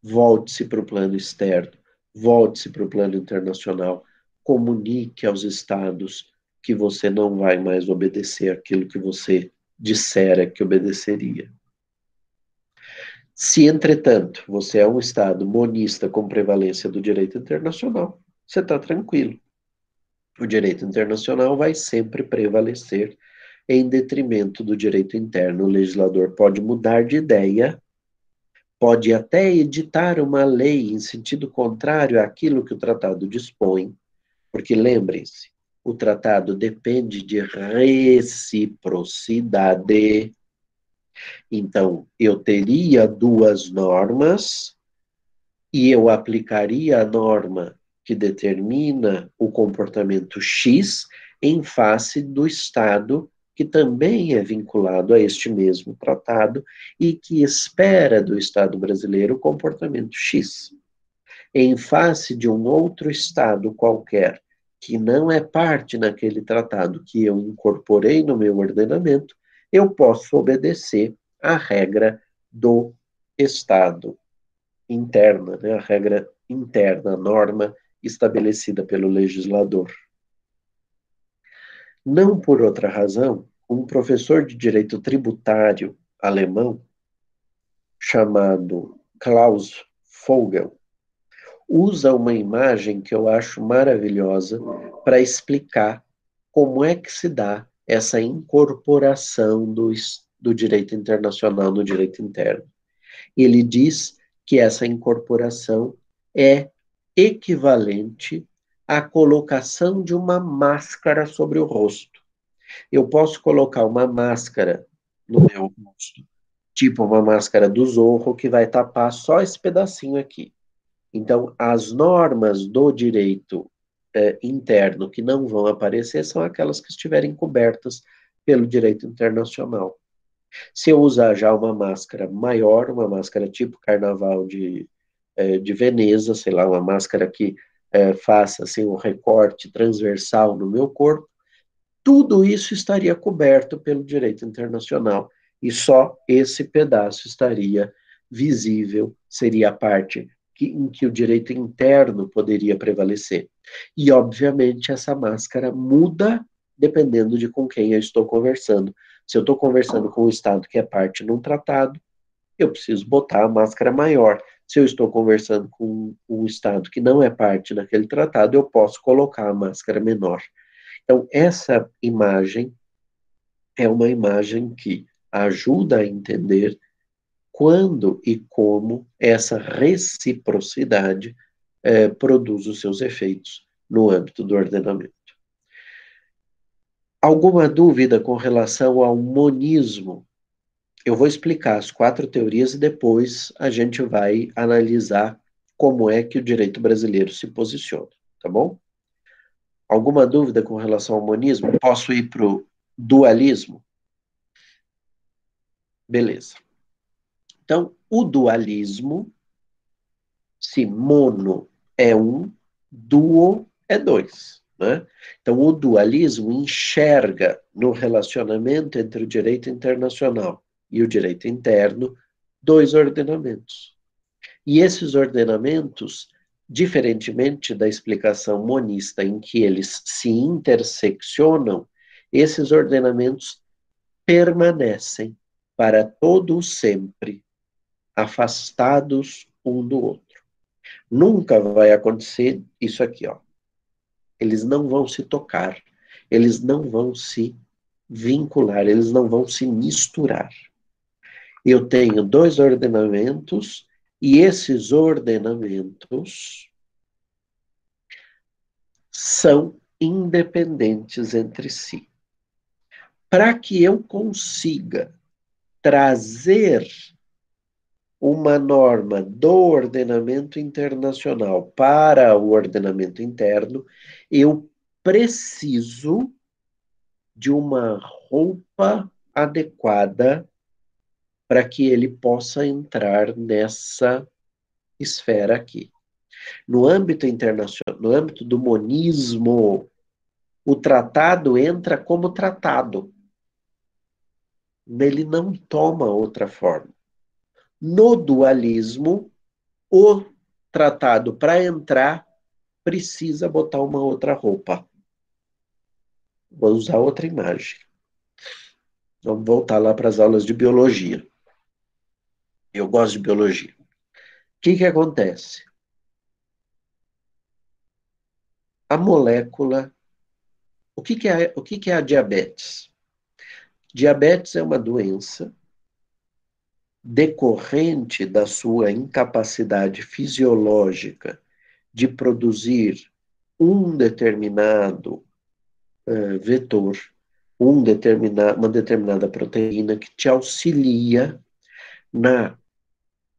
volte-se para o plano externo volte-se para o plano internacional, comunique aos estados que você não vai mais obedecer aquilo que você dissera que obedeceria. Se, entretanto, você é um Estado monista com prevalência do direito internacional, você está tranquilo. O direito internacional vai sempre prevalecer em detrimento do direito interno. O legislador pode mudar de ideia pode até editar uma lei em sentido contrário àquilo que o tratado dispõe, porque lembrem-se, o tratado depende de reciprocidade. Então, eu teria duas normas e eu aplicaria a norma que determina o comportamento X em face do Estado que também é vinculado a este mesmo tratado e que espera do Estado brasileiro o comportamento X. Em face de um outro Estado qualquer que não é parte naquele tratado que eu incorporei no meu ordenamento, eu posso obedecer à regra do Estado interna, né, a regra interna, a norma estabelecida pelo legislador. Não por outra razão, um professor de direito tributário alemão, chamado Klaus Vogel, usa uma imagem que eu acho maravilhosa para explicar como é que se dá essa incorporação do, do direito internacional no direito interno. Ele diz que essa incorporação é equivalente a colocação de uma máscara sobre o rosto. Eu posso colocar uma máscara no meu rosto, tipo uma máscara do Zorro, que vai tapar só esse pedacinho aqui. Então, as normas do direito é, interno que não vão aparecer são aquelas que estiverem cobertas pelo direito internacional. Se eu usar já uma máscara maior, uma máscara tipo carnaval de, é, de Veneza, sei lá, uma máscara que é, faça assim, um recorte transversal no meu corpo, tudo isso estaria coberto pelo direito internacional e só esse pedaço estaria visível, seria a parte que, em que o direito interno poderia prevalecer. E, obviamente, essa máscara muda dependendo de com quem eu estou conversando. Se eu estou conversando com um Estado que é parte num tratado, eu preciso botar a máscara maior. Se eu estou conversando com um Estado que não é parte daquele tratado, eu posso colocar a máscara menor. Então, essa imagem é uma imagem que ajuda a entender quando e como essa reciprocidade é, produz os seus efeitos no âmbito do ordenamento. Alguma dúvida com relação ao monismo eu vou explicar as quatro teorias e depois a gente vai analisar como é que o direito brasileiro se posiciona, tá bom? Alguma dúvida com relação ao monismo? Posso ir para o dualismo? Beleza. Então, o dualismo, se mono é um, duo é dois. Né? Então, o dualismo enxerga no relacionamento entre o direito internacional e o direito interno dois ordenamentos. E esses ordenamentos, diferentemente da explicação monista, em que eles se interseccionam, esses ordenamentos permanecem para todo o sempre, afastados um do outro. Nunca vai acontecer isso aqui, ó. Eles não vão se tocar, eles não vão se vincular, eles não vão se misturar. Eu tenho dois ordenamentos e esses ordenamentos são independentes entre si. Para que eu consiga trazer uma norma do ordenamento internacional para o ordenamento interno, eu preciso de uma roupa adequada para que ele possa entrar nessa esfera aqui. No âmbito internacional, no âmbito do monismo, o tratado entra como tratado. Ele não toma outra forma. No dualismo, o tratado, para entrar, precisa botar uma outra roupa. Vou usar outra imagem. Vamos voltar lá para as aulas de biologia. Eu gosto de biologia. O que, que acontece? A molécula. O que, que, é, o que, que é a diabetes? Diabetes é uma doença decorrente da sua incapacidade fisiológica de produzir um determinado uh, vetor, um determina, uma determinada proteína que te auxilia na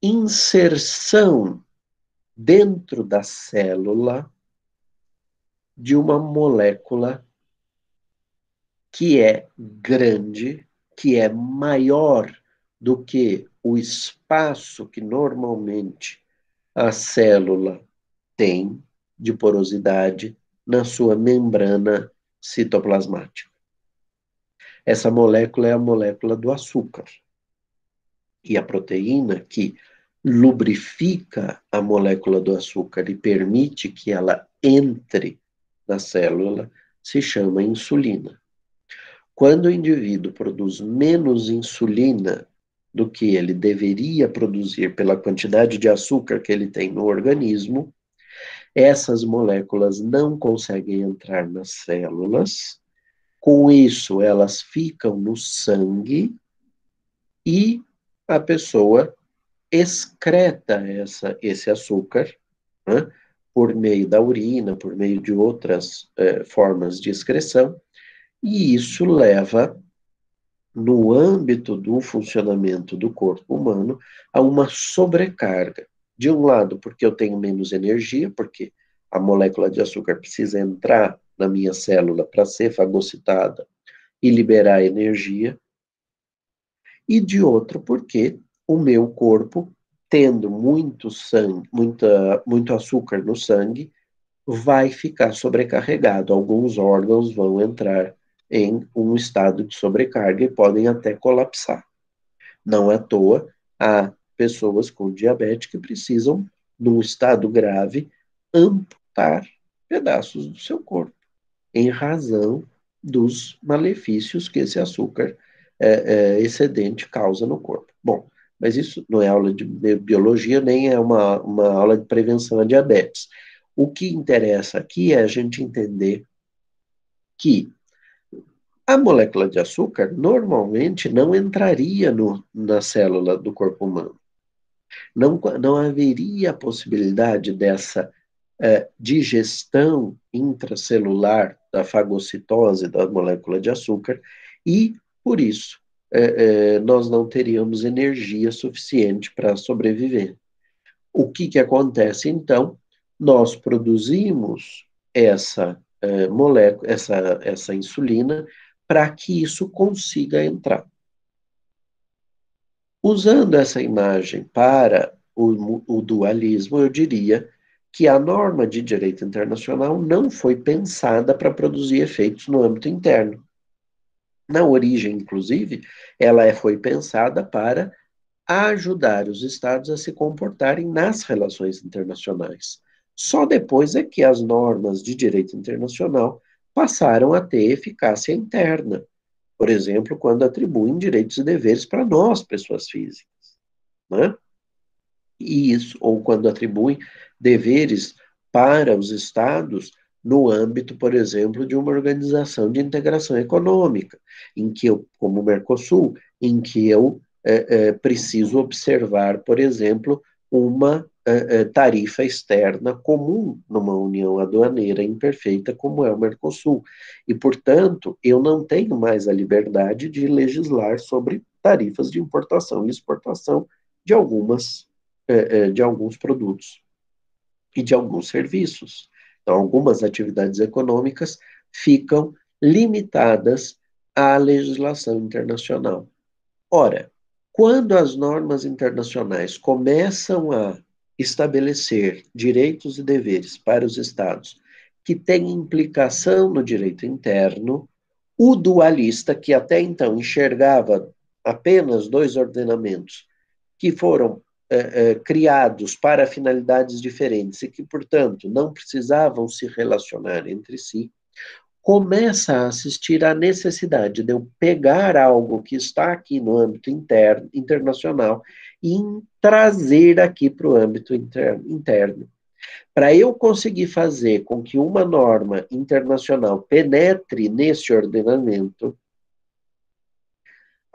inserção dentro da célula de uma molécula que é grande, que é maior do que o espaço que normalmente a célula tem de porosidade na sua membrana citoplasmática. Essa molécula é a molécula do açúcar. E a proteína que lubrifica a molécula do açúcar e permite que ela entre na célula se chama insulina. Quando o indivíduo produz menos insulina do que ele deveria produzir pela quantidade de açúcar que ele tem no organismo, essas moléculas não conseguem entrar nas células, com isso elas ficam no sangue e a pessoa excreta essa, esse açúcar né, por meio da urina, por meio de outras eh, formas de excreção, e isso leva no âmbito do funcionamento do corpo humano, a uma sobrecarga. De um lado, porque eu tenho menos energia, porque a molécula de açúcar precisa entrar na minha célula para ser fagocitada e liberar energia. E de outro, porque o meu corpo, tendo muito sangue, muita, muito açúcar no sangue, vai ficar sobrecarregado. Alguns órgãos vão entrar em um estado de sobrecarga e podem até colapsar. Não à toa, há pessoas com diabetes que precisam, num estado grave, amputar pedaços do seu corpo, em razão dos malefícios que esse açúcar é, é, excedente causa no corpo. Bom, mas isso não é aula de biologia, nem é uma, uma aula de prevenção à diabetes. O que interessa aqui é a gente entender que a molécula de açúcar normalmente não entraria no, na célula do corpo humano. Não, não haveria a possibilidade dessa é, digestão intracelular da fagocitose da molécula de açúcar e, por isso, é, é, nós não teríamos energia suficiente para sobreviver. O que, que acontece então? Nós produzimos essa molécula, essa, essa insulina, para que isso consiga entrar. Usando essa imagem para o, o dualismo, eu diria que a norma de direito internacional não foi pensada para produzir efeitos no âmbito interno. Na origem, inclusive, ela é, foi pensada para ajudar os estados a se comportarem nas relações internacionais. Só depois é que as normas de direito internacional passaram a ter eficácia interna. Por exemplo, quando atribuem direitos e deveres para nós, pessoas físicas. Né? E isso, ou quando atribuem deveres para os estados no âmbito, por exemplo, de uma organização de integração econômica, em que eu, como o Mercosul, em que eu é, é, preciso observar, por exemplo, uma é, é, tarifa externa comum numa união aduaneira imperfeita como é o Mercosul. E, portanto, eu não tenho mais a liberdade de legislar sobre tarifas de importação e exportação de algumas é, é, de alguns produtos e de alguns serviços. Então, algumas atividades econômicas ficam limitadas à legislação internacional. Ora, quando as normas internacionais começam a estabelecer direitos e deveres para os Estados que têm implicação no direito interno, o dualista, que até então enxergava apenas dois ordenamentos que foram é, é, criados para finalidades diferentes e que, portanto, não precisavam se relacionar entre si, começa a assistir à necessidade de eu pegar algo que está aqui no âmbito interno, internacional e trazer aqui para o âmbito interno. Para eu conseguir fazer com que uma norma internacional penetre nesse ordenamento,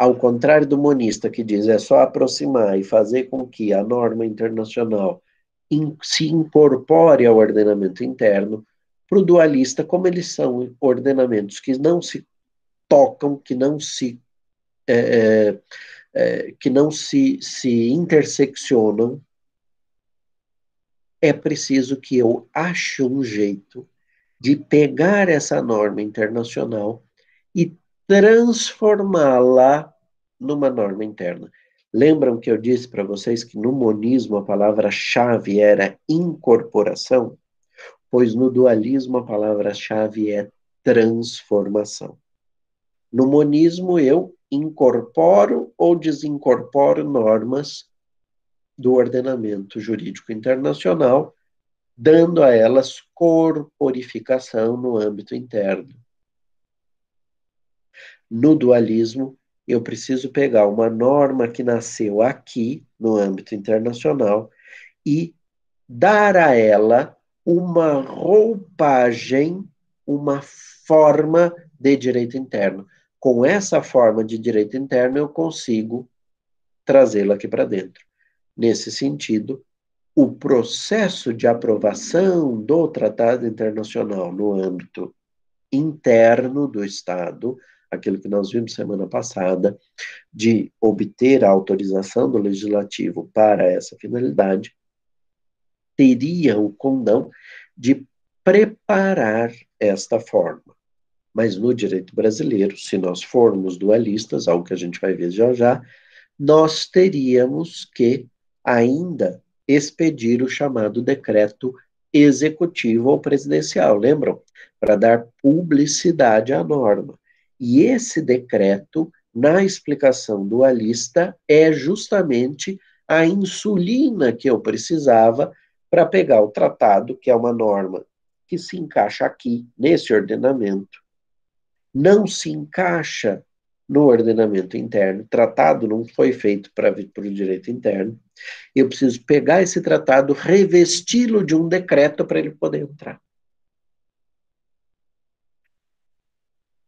ao contrário do monista que diz é só aproximar e fazer com que a norma internacional in, se incorpore ao ordenamento interno, para o dualista, como eles são ordenamentos que não se tocam, que não se é, é, é, que não se, se interseccionam, é preciso que eu ache um jeito de pegar essa norma internacional e transformá-la numa norma interna. Lembram que eu disse para vocês que no monismo a palavra-chave era incorporação? pois no dualismo a palavra-chave é transformação. No monismo, eu incorporo ou desincorporo normas do ordenamento jurídico internacional, dando a elas corporificação no âmbito interno. No dualismo, eu preciso pegar uma norma que nasceu aqui, no âmbito internacional, e dar a ela uma roupagem, uma forma de direito interno. Com essa forma de direito interno, eu consigo trazê-la aqui para dentro. Nesse sentido, o processo de aprovação do tratado internacional no âmbito interno do Estado, aquilo que nós vimos semana passada, de obter a autorização do legislativo para essa finalidade, teria o condão de preparar esta forma. Mas no direito brasileiro, se nós formos dualistas, algo que a gente vai ver já já, nós teríamos que ainda expedir o chamado decreto executivo ou presidencial, lembram? Para dar publicidade à norma. E esse decreto, na explicação dualista, é justamente a insulina que eu precisava para pegar o tratado, que é uma norma que se encaixa aqui, nesse ordenamento, não se encaixa no ordenamento interno, tratado não foi feito para o direito interno, eu preciso pegar esse tratado, revesti-lo de um decreto para ele poder entrar.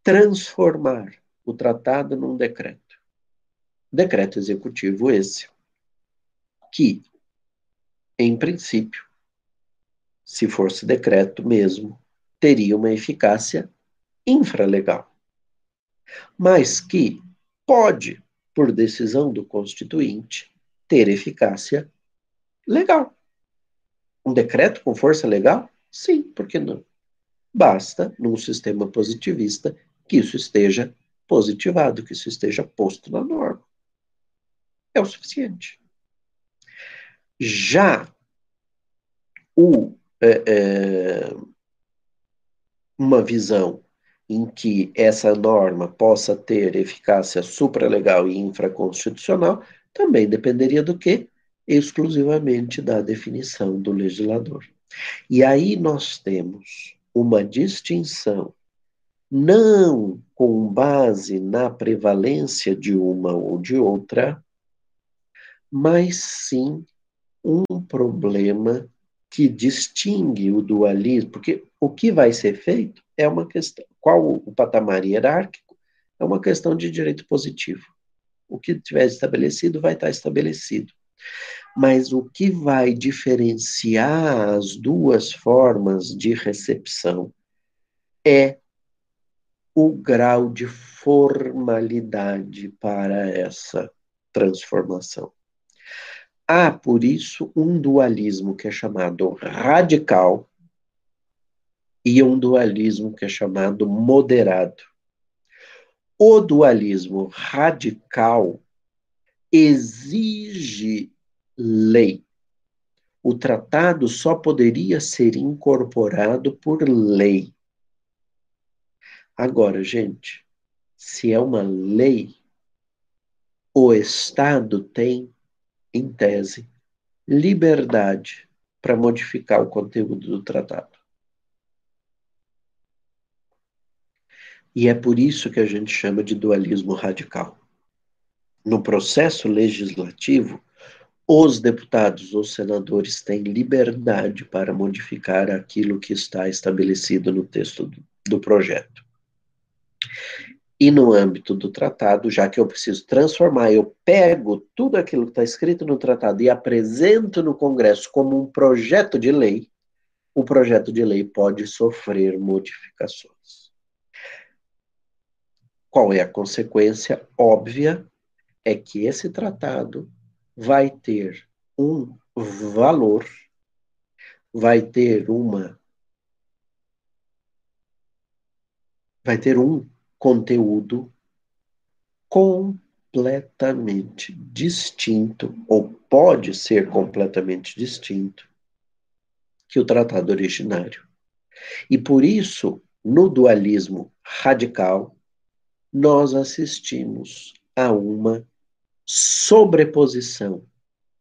Transformar o tratado num decreto. Decreto executivo esse, que em princípio, se fosse decreto mesmo, teria uma eficácia infralegal. Mas que pode, por decisão do constituinte, ter eficácia legal. Um decreto com força legal? Sim, por que não? Basta, num sistema positivista, que isso esteja positivado, que isso esteja posto na norma. É o suficiente. Já o é, é, uma visão em que essa norma possa ter eficácia supralegal e infraconstitucional, também dependeria do quê? Exclusivamente da definição do legislador. E aí nós temos uma distinção, não com base na prevalência de uma ou de outra, mas sim um problema que distingue o dualismo, porque o que vai ser feito é uma questão, qual o patamar hierárquico, é uma questão de direito positivo. O que tiver estabelecido vai estar estabelecido. Mas o que vai diferenciar as duas formas de recepção é o grau de formalidade para essa transformação. Há, por isso, um dualismo que é chamado radical e um dualismo que é chamado moderado. O dualismo radical exige lei. O tratado só poderia ser incorporado por lei. Agora, gente, se é uma lei, o Estado tem em tese, liberdade para modificar o conteúdo do tratado. E é por isso que a gente chama de dualismo radical. No processo legislativo, os deputados ou senadores têm liberdade para modificar aquilo que está estabelecido no texto do, projeto. E no âmbito do tratado, já que eu preciso transformar, eu pego tudo aquilo que está escrito no tratado e apresento no Congresso como um projeto de lei, o projeto de lei pode sofrer modificações. Qual é a consequência óbvia? É que esse tratado vai ter um valor, vai ter uma. Vai ter um conteúdo completamente distinto, ou pode ser completamente distinto, que o tratado originário. E por isso, no dualismo radical, nós assistimos a uma sobreposição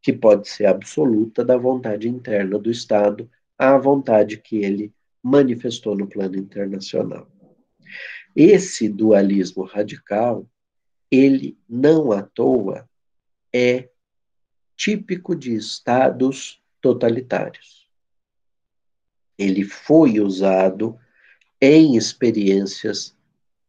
que pode ser absoluta da vontade interna do Estado à vontade que ele manifestou no plano internacional. Esse dualismo radical, ele não à toa é típico de estados totalitários. Ele foi usado em experiências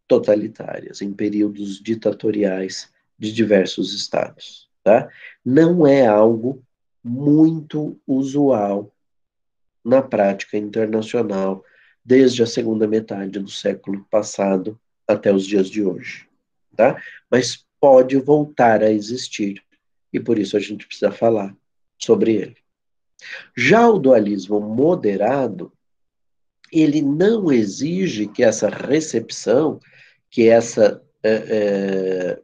totalitárias, em períodos ditatoriais de diversos estados. Tá? Não é algo muito usual na prática internacional desde a segunda metade do século passado até os dias de hoje, tá? Mas pode voltar a existir e por isso a gente precisa falar sobre ele. Já o dualismo moderado, ele não exige que essa recepção, que essa, é, é,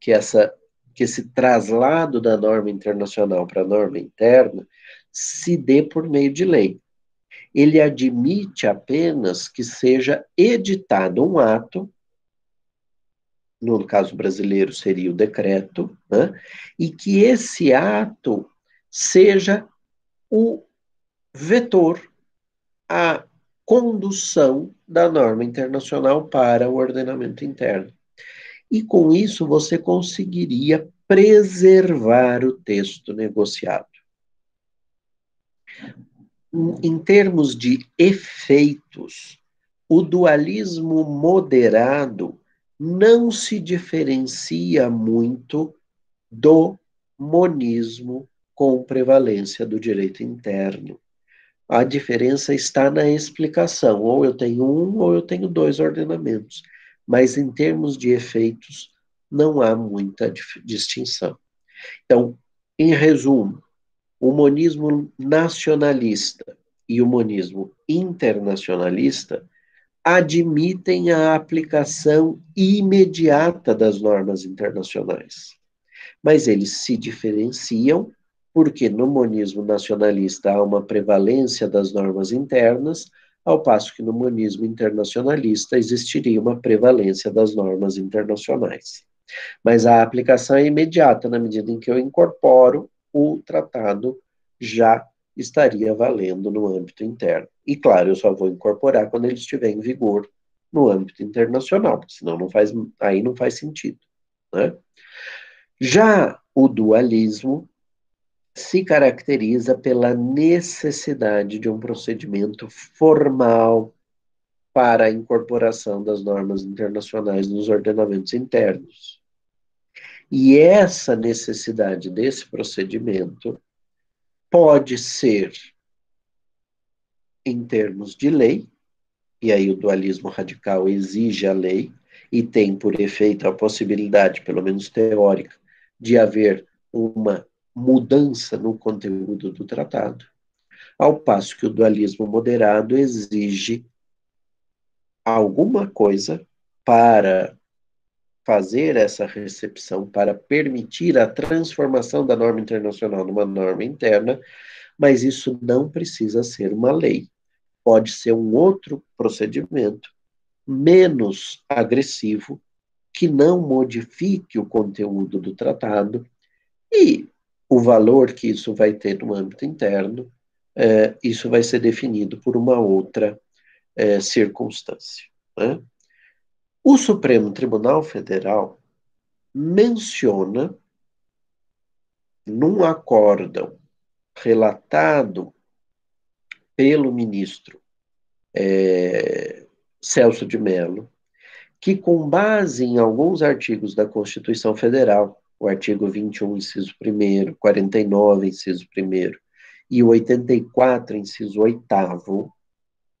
que essa, que esse traslado da norma internacional para a norma interna se dê por meio de lei ele admite apenas que seja editado um ato, no caso brasileiro seria o decreto, né, e que esse ato seja o vetor, a condução da norma internacional para o ordenamento interno. E com isso você conseguiria preservar o texto negociado em termos de efeitos, o dualismo moderado não se diferencia muito do monismo com prevalência do direito interno. A diferença está na explicação, ou eu tenho um ou eu tenho dois ordenamentos, mas em termos de efeitos não há muita distinção. Então, em resumo, o monismo nacionalista e o monismo internacionalista admitem a aplicação imediata das normas internacionais. Mas eles se diferenciam porque no monismo nacionalista há uma prevalência das normas internas, ao passo que no monismo internacionalista existiria uma prevalência das normas internacionais. Mas a aplicação é imediata, na medida em que eu incorporo o tratado já estaria valendo no âmbito interno. E claro, eu só vou incorporar quando ele estiver em vigor no âmbito internacional, porque senão não faz, aí não faz sentido. Né? Já o dualismo se caracteriza pela necessidade de um procedimento formal para a incorporação das normas internacionais nos ordenamentos internos. E essa necessidade desse procedimento pode ser em termos de lei, e aí o dualismo radical exige a lei e tem por efeito a possibilidade, pelo menos teórica, de haver uma mudança no conteúdo do tratado, ao passo que o dualismo moderado exige alguma coisa para fazer essa recepção, para permitir a transformação da norma internacional numa norma interna, mas isso não precisa ser uma lei. Pode ser um outro procedimento menos agressivo, que não modifique o conteúdo do tratado e o valor que isso vai ter no âmbito interno, é, isso vai ser definido por uma outra é, circunstância. Né? O Supremo Tribunal Federal menciona num acórdão relatado pelo ministro é, Celso de Mello, que com base em alguns artigos da Constituição Federal, o artigo 21, inciso 1, 49, inciso 1, e o 84, inciso 8,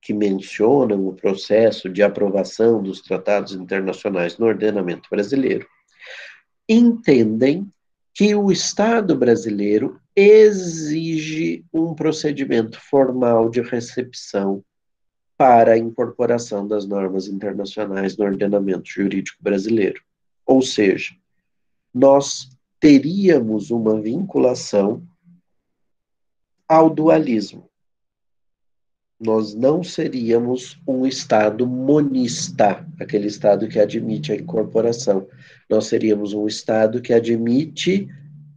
que mencionam o processo de aprovação dos tratados internacionais no ordenamento brasileiro, entendem que o Estado brasileiro exige um procedimento formal de recepção para a incorporação das normas internacionais no ordenamento jurídico brasileiro. Ou seja, nós teríamos uma vinculação ao dualismo. Nós não seríamos um Estado monista, aquele Estado que admite a incorporação. Nós seríamos um Estado que admite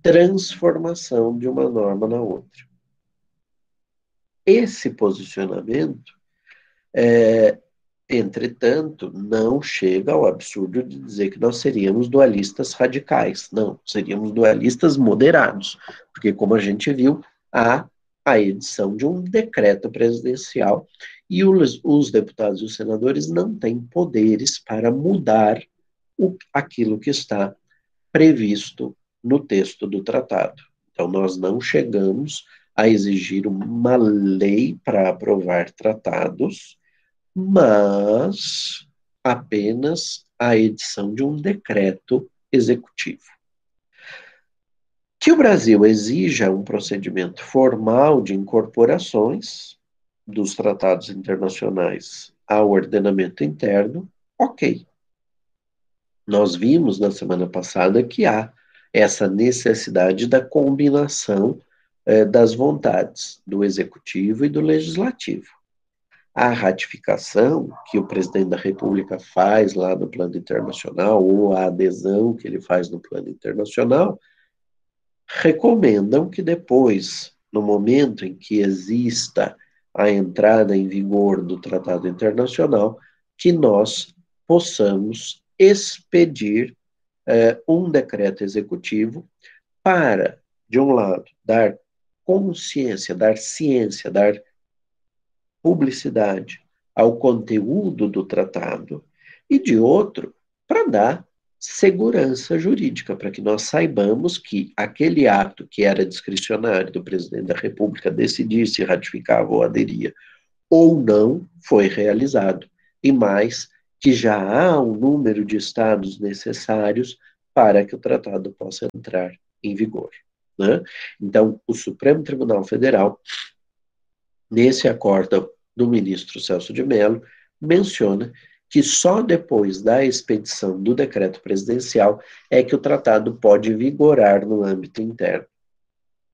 transformação de uma norma na outra. Esse posicionamento é, Entretanto, não chega ao absurdo de dizer que nós seríamos dualistas radicais. Não, seríamos dualistas moderados, porque, como a gente viu, há a edição de um decreto presidencial e os, os deputados e os senadores não têm poderes para mudar o, aquilo que está previsto no texto do tratado. Então, nós não chegamos a exigir uma lei para aprovar tratados mas apenas a edição de um decreto executivo. Que o Brasil exija um procedimento formal de incorporações dos tratados internacionais ao ordenamento interno, ok. Nós vimos na semana passada que há essa necessidade da combinação eh, das vontades do executivo e do legislativo. A ratificação que o presidente da República faz lá no plano internacional, ou a adesão que ele faz no plano internacional, recomendam que depois, no momento em que exista a entrada em vigor do tratado internacional, que nós possamos expedir eh, um decreto executivo para, de um lado, dar consciência, dar ciência, dar publicidade ao conteúdo do tratado, e de outro, para dar segurança jurídica, para que nós saibamos que aquele ato que era discricionário do presidente da República decidir se ratificava ou aderia ou não foi realizado, e mais, que já há um número de estados necessários para que o tratado possa entrar em vigor. Né? Então, o Supremo Tribunal Federal nesse acordo do ministro Celso de Mello, menciona que só depois da expedição do decreto presidencial é que o tratado pode vigorar no âmbito interno.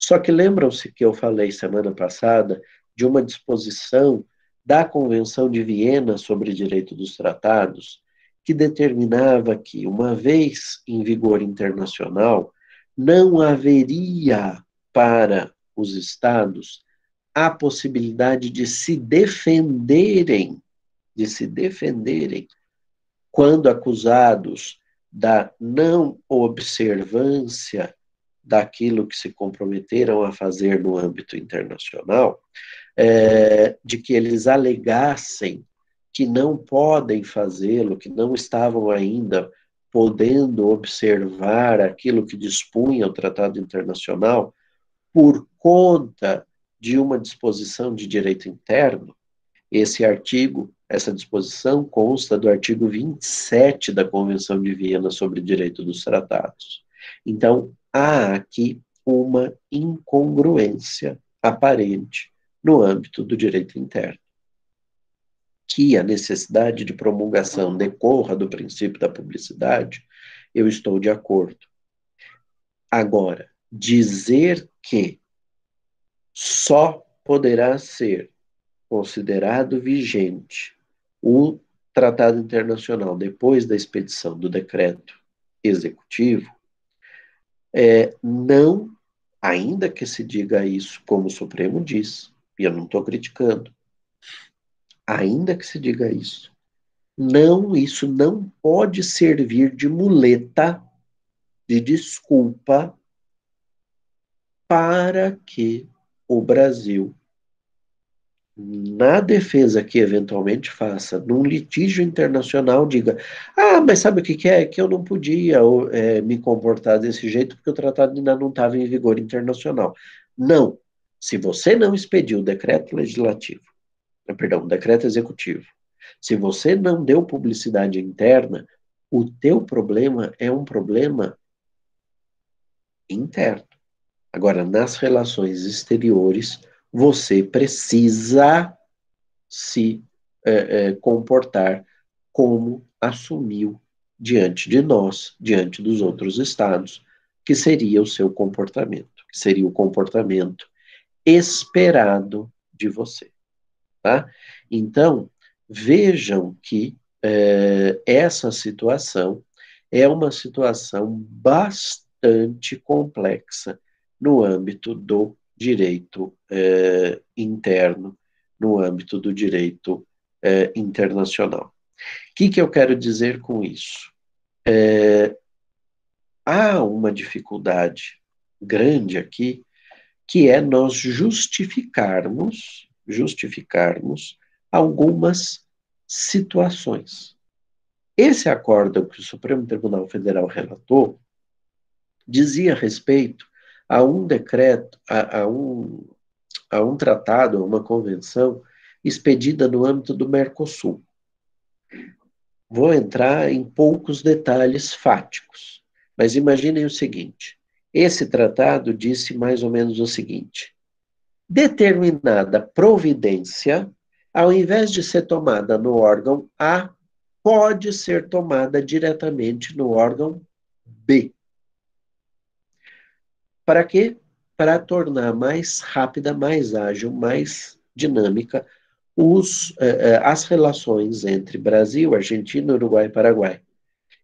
Só que lembram-se que eu falei semana passada de uma disposição da Convenção de Viena sobre Direito dos Tratados, que determinava que, uma vez em vigor internacional, não haveria para os estados a possibilidade de se defenderem, de se defenderem quando acusados da não observância daquilo que se comprometeram a fazer no âmbito internacional, é, de que eles alegassem que não podem fazê-lo, que não estavam ainda podendo observar aquilo que dispunha o tratado internacional, por conta de uma disposição de direito interno, esse artigo, essa disposição consta do artigo 27 da Convenção de Viena sobre o Direito dos Tratados. Então, há aqui uma incongruência aparente no âmbito do direito interno. Que a necessidade de promulgação decorra do princípio da publicidade, eu estou de acordo. Agora, dizer que só poderá ser considerado vigente o tratado internacional depois da expedição do decreto executivo, é, não, ainda que se diga isso como o Supremo diz, e eu não estou criticando, ainda que se diga isso, não, isso não pode servir de muleta, de desculpa, para que o Brasil, na defesa que eventualmente faça, num litígio internacional, diga: ah, mas sabe o que, que é? Que eu não podia é, me comportar desse jeito porque o tratado ainda não estava em vigor internacional. Não. Se você não expediu o decreto legislativo, eh, perdão, decreto executivo, se você não deu publicidade interna, o teu problema é um problema interno. Agora, nas relações exteriores, você precisa se é, é, comportar como assumiu diante de nós, diante dos outros estados, que seria o seu comportamento, que seria o comportamento esperado de você. Tá? Então, vejam que é, essa situação é uma situação bastante complexa no âmbito do direito é, interno, no âmbito do direito é, internacional. O que, que eu quero dizer com isso? É, há uma dificuldade grande aqui, que é nós justificarmos, justificarmos algumas situações. Esse acórdão que o Supremo Tribunal Federal relatou dizia respeito a um decreto, a, a, um, a um tratado, a uma convenção expedida no âmbito do Mercosul. Vou entrar em poucos detalhes fáticos, mas imaginem o seguinte: esse tratado disse mais ou menos o seguinte: determinada providência, ao invés de ser tomada no órgão A, pode ser tomada diretamente no órgão B. Para quê? Para tornar mais rápida, mais ágil, mais dinâmica os, eh, eh, as relações entre Brasil, Argentina, Uruguai e Paraguai.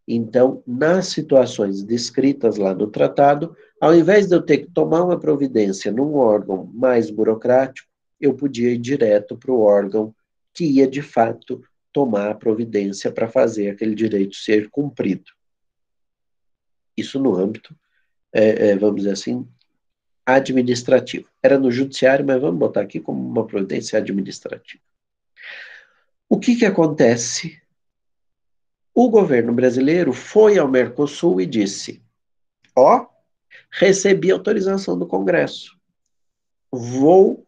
Então, nas situações descritas lá no tratado, ao invés de eu ter que tomar uma providência num órgão mais burocrático, eu podia ir direto para o órgão que ia, de fato, tomar a providência para fazer aquele direito ser cumprido. Isso no âmbito é, é, vamos dizer assim, administrativo. Era no judiciário, mas vamos botar aqui como uma providência administrativa. O que, que acontece? O governo brasileiro foi ao Mercosul e disse: Ó, oh, recebi autorização do Congresso. Vou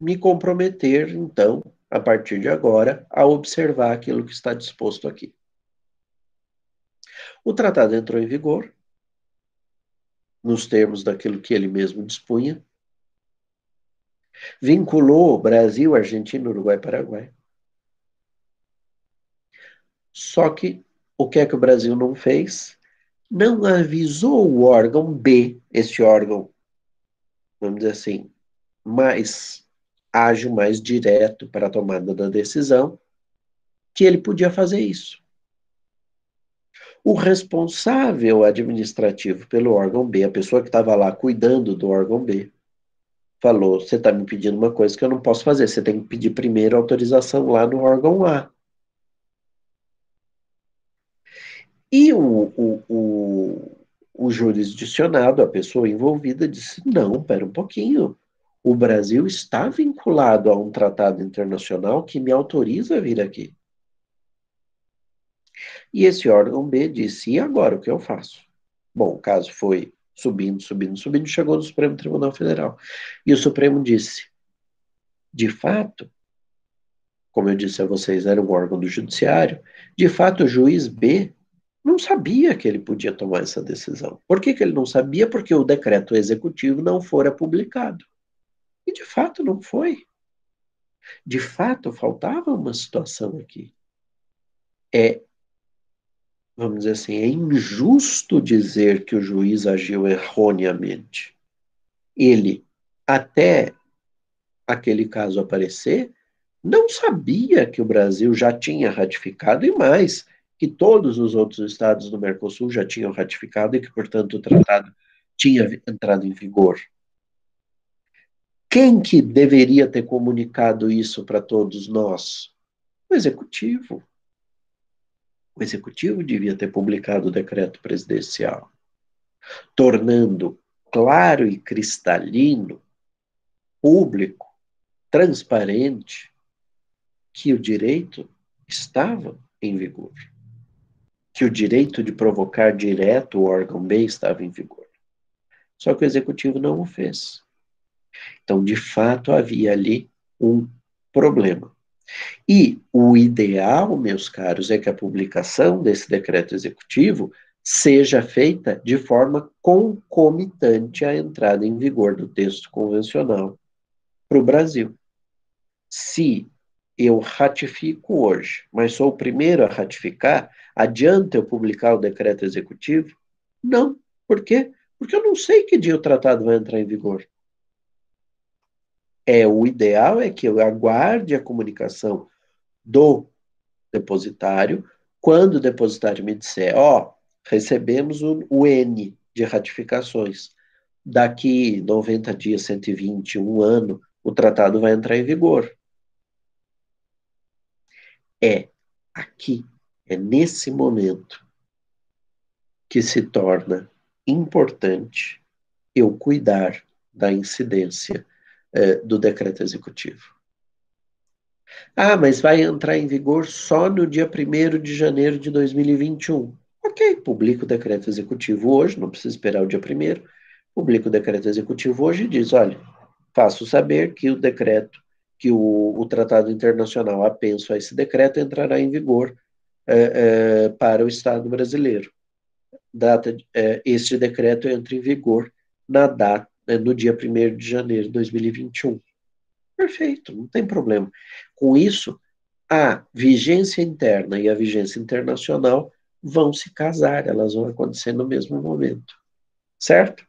me comprometer, então, a partir de agora, a observar aquilo que está disposto aqui. O tratado entrou em vigor, nos termos daquilo que ele mesmo dispunha. Vinculou Brasil, Argentina, Uruguai e Paraguai. Só que o que é que o Brasil não fez? Não avisou o órgão B, esse órgão vamos dizer assim, mais ágil, mais direto para a tomada da decisão, que ele podia fazer isso. O responsável administrativo pelo órgão B, a pessoa que estava lá cuidando do órgão B, falou: Você está me pedindo uma coisa que eu não posso fazer, você tem que pedir primeiro autorização lá no órgão A. E o, o, o, o jurisdicionado, a pessoa envolvida, disse: Não, pera um pouquinho. O Brasil está vinculado a um tratado internacional que me autoriza a vir aqui. E esse órgão B disse: e agora o que eu faço? Bom, o caso foi subindo, subindo, subindo, chegou no Supremo Tribunal Federal. E o Supremo disse: de fato, como eu disse a vocês, era um órgão do Judiciário, de fato o juiz B não sabia que ele podia tomar essa decisão. Por que, que ele não sabia? Porque o decreto executivo não fora publicado. E de fato não foi. De fato, faltava uma situação aqui. É vamos dizer assim, é injusto dizer que o juiz agiu erroneamente. Ele, até aquele caso aparecer, não sabia que o Brasil já tinha ratificado e mais, que todos os outros estados do Mercosul já tinham ratificado e que, portanto, o tratado tinha entrado em vigor. Quem que deveria ter comunicado isso para todos nós? O executivo. O executivo devia ter publicado o decreto presidencial, tornando claro e cristalino, público, transparente, que o direito estava em vigor. Que o direito de provocar direto o órgão B estava em vigor. Só que o executivo não o fez. Então, de fato, havia ali um problema. E o ideal, meus caros, é que a publicação desse decreto executivo seja feita de forma concomitante à entrada em vigor do texto convencional para o Brasil. Se eu ratifico hoje, mas sou o primeiro a ratificar, adianta eu publicar o decreto executivo? Não. Por quê? Porque eu não sei que dia o tratado vai entrar em vigor. É, o ideal é que eu aguarde a comunicação do depositário, quando o depositário me disser, ó, oh, recebemos o, o N de ratificações, daqui 90 dias, 120, um ano, o tratado vai entrar em vigor. É aqui, é nesse momento que se torna importante eu cuidar da incidência é, do decreto executivo. Ah, mas vai entrar em vigor só no dia 1 de janeiro de 2021. Ok, publica o decreto executivo hoje, não precisa esperar o dia 1 publica o decreto executivo hoje e diz, olha, faço saber que o decreto, que o, o tratado internacional apenso a esse decreto entrará em vigor é, é, para o Estado brasileiro. Data, este decreto entra em vigor na data né, no dia 1 de janeiro de 2021. Perfeito, não tem problema. Com isso, a vigência interna e a vigência internacional vão se casar, elas vão acontecer no mesmo momento. Certo?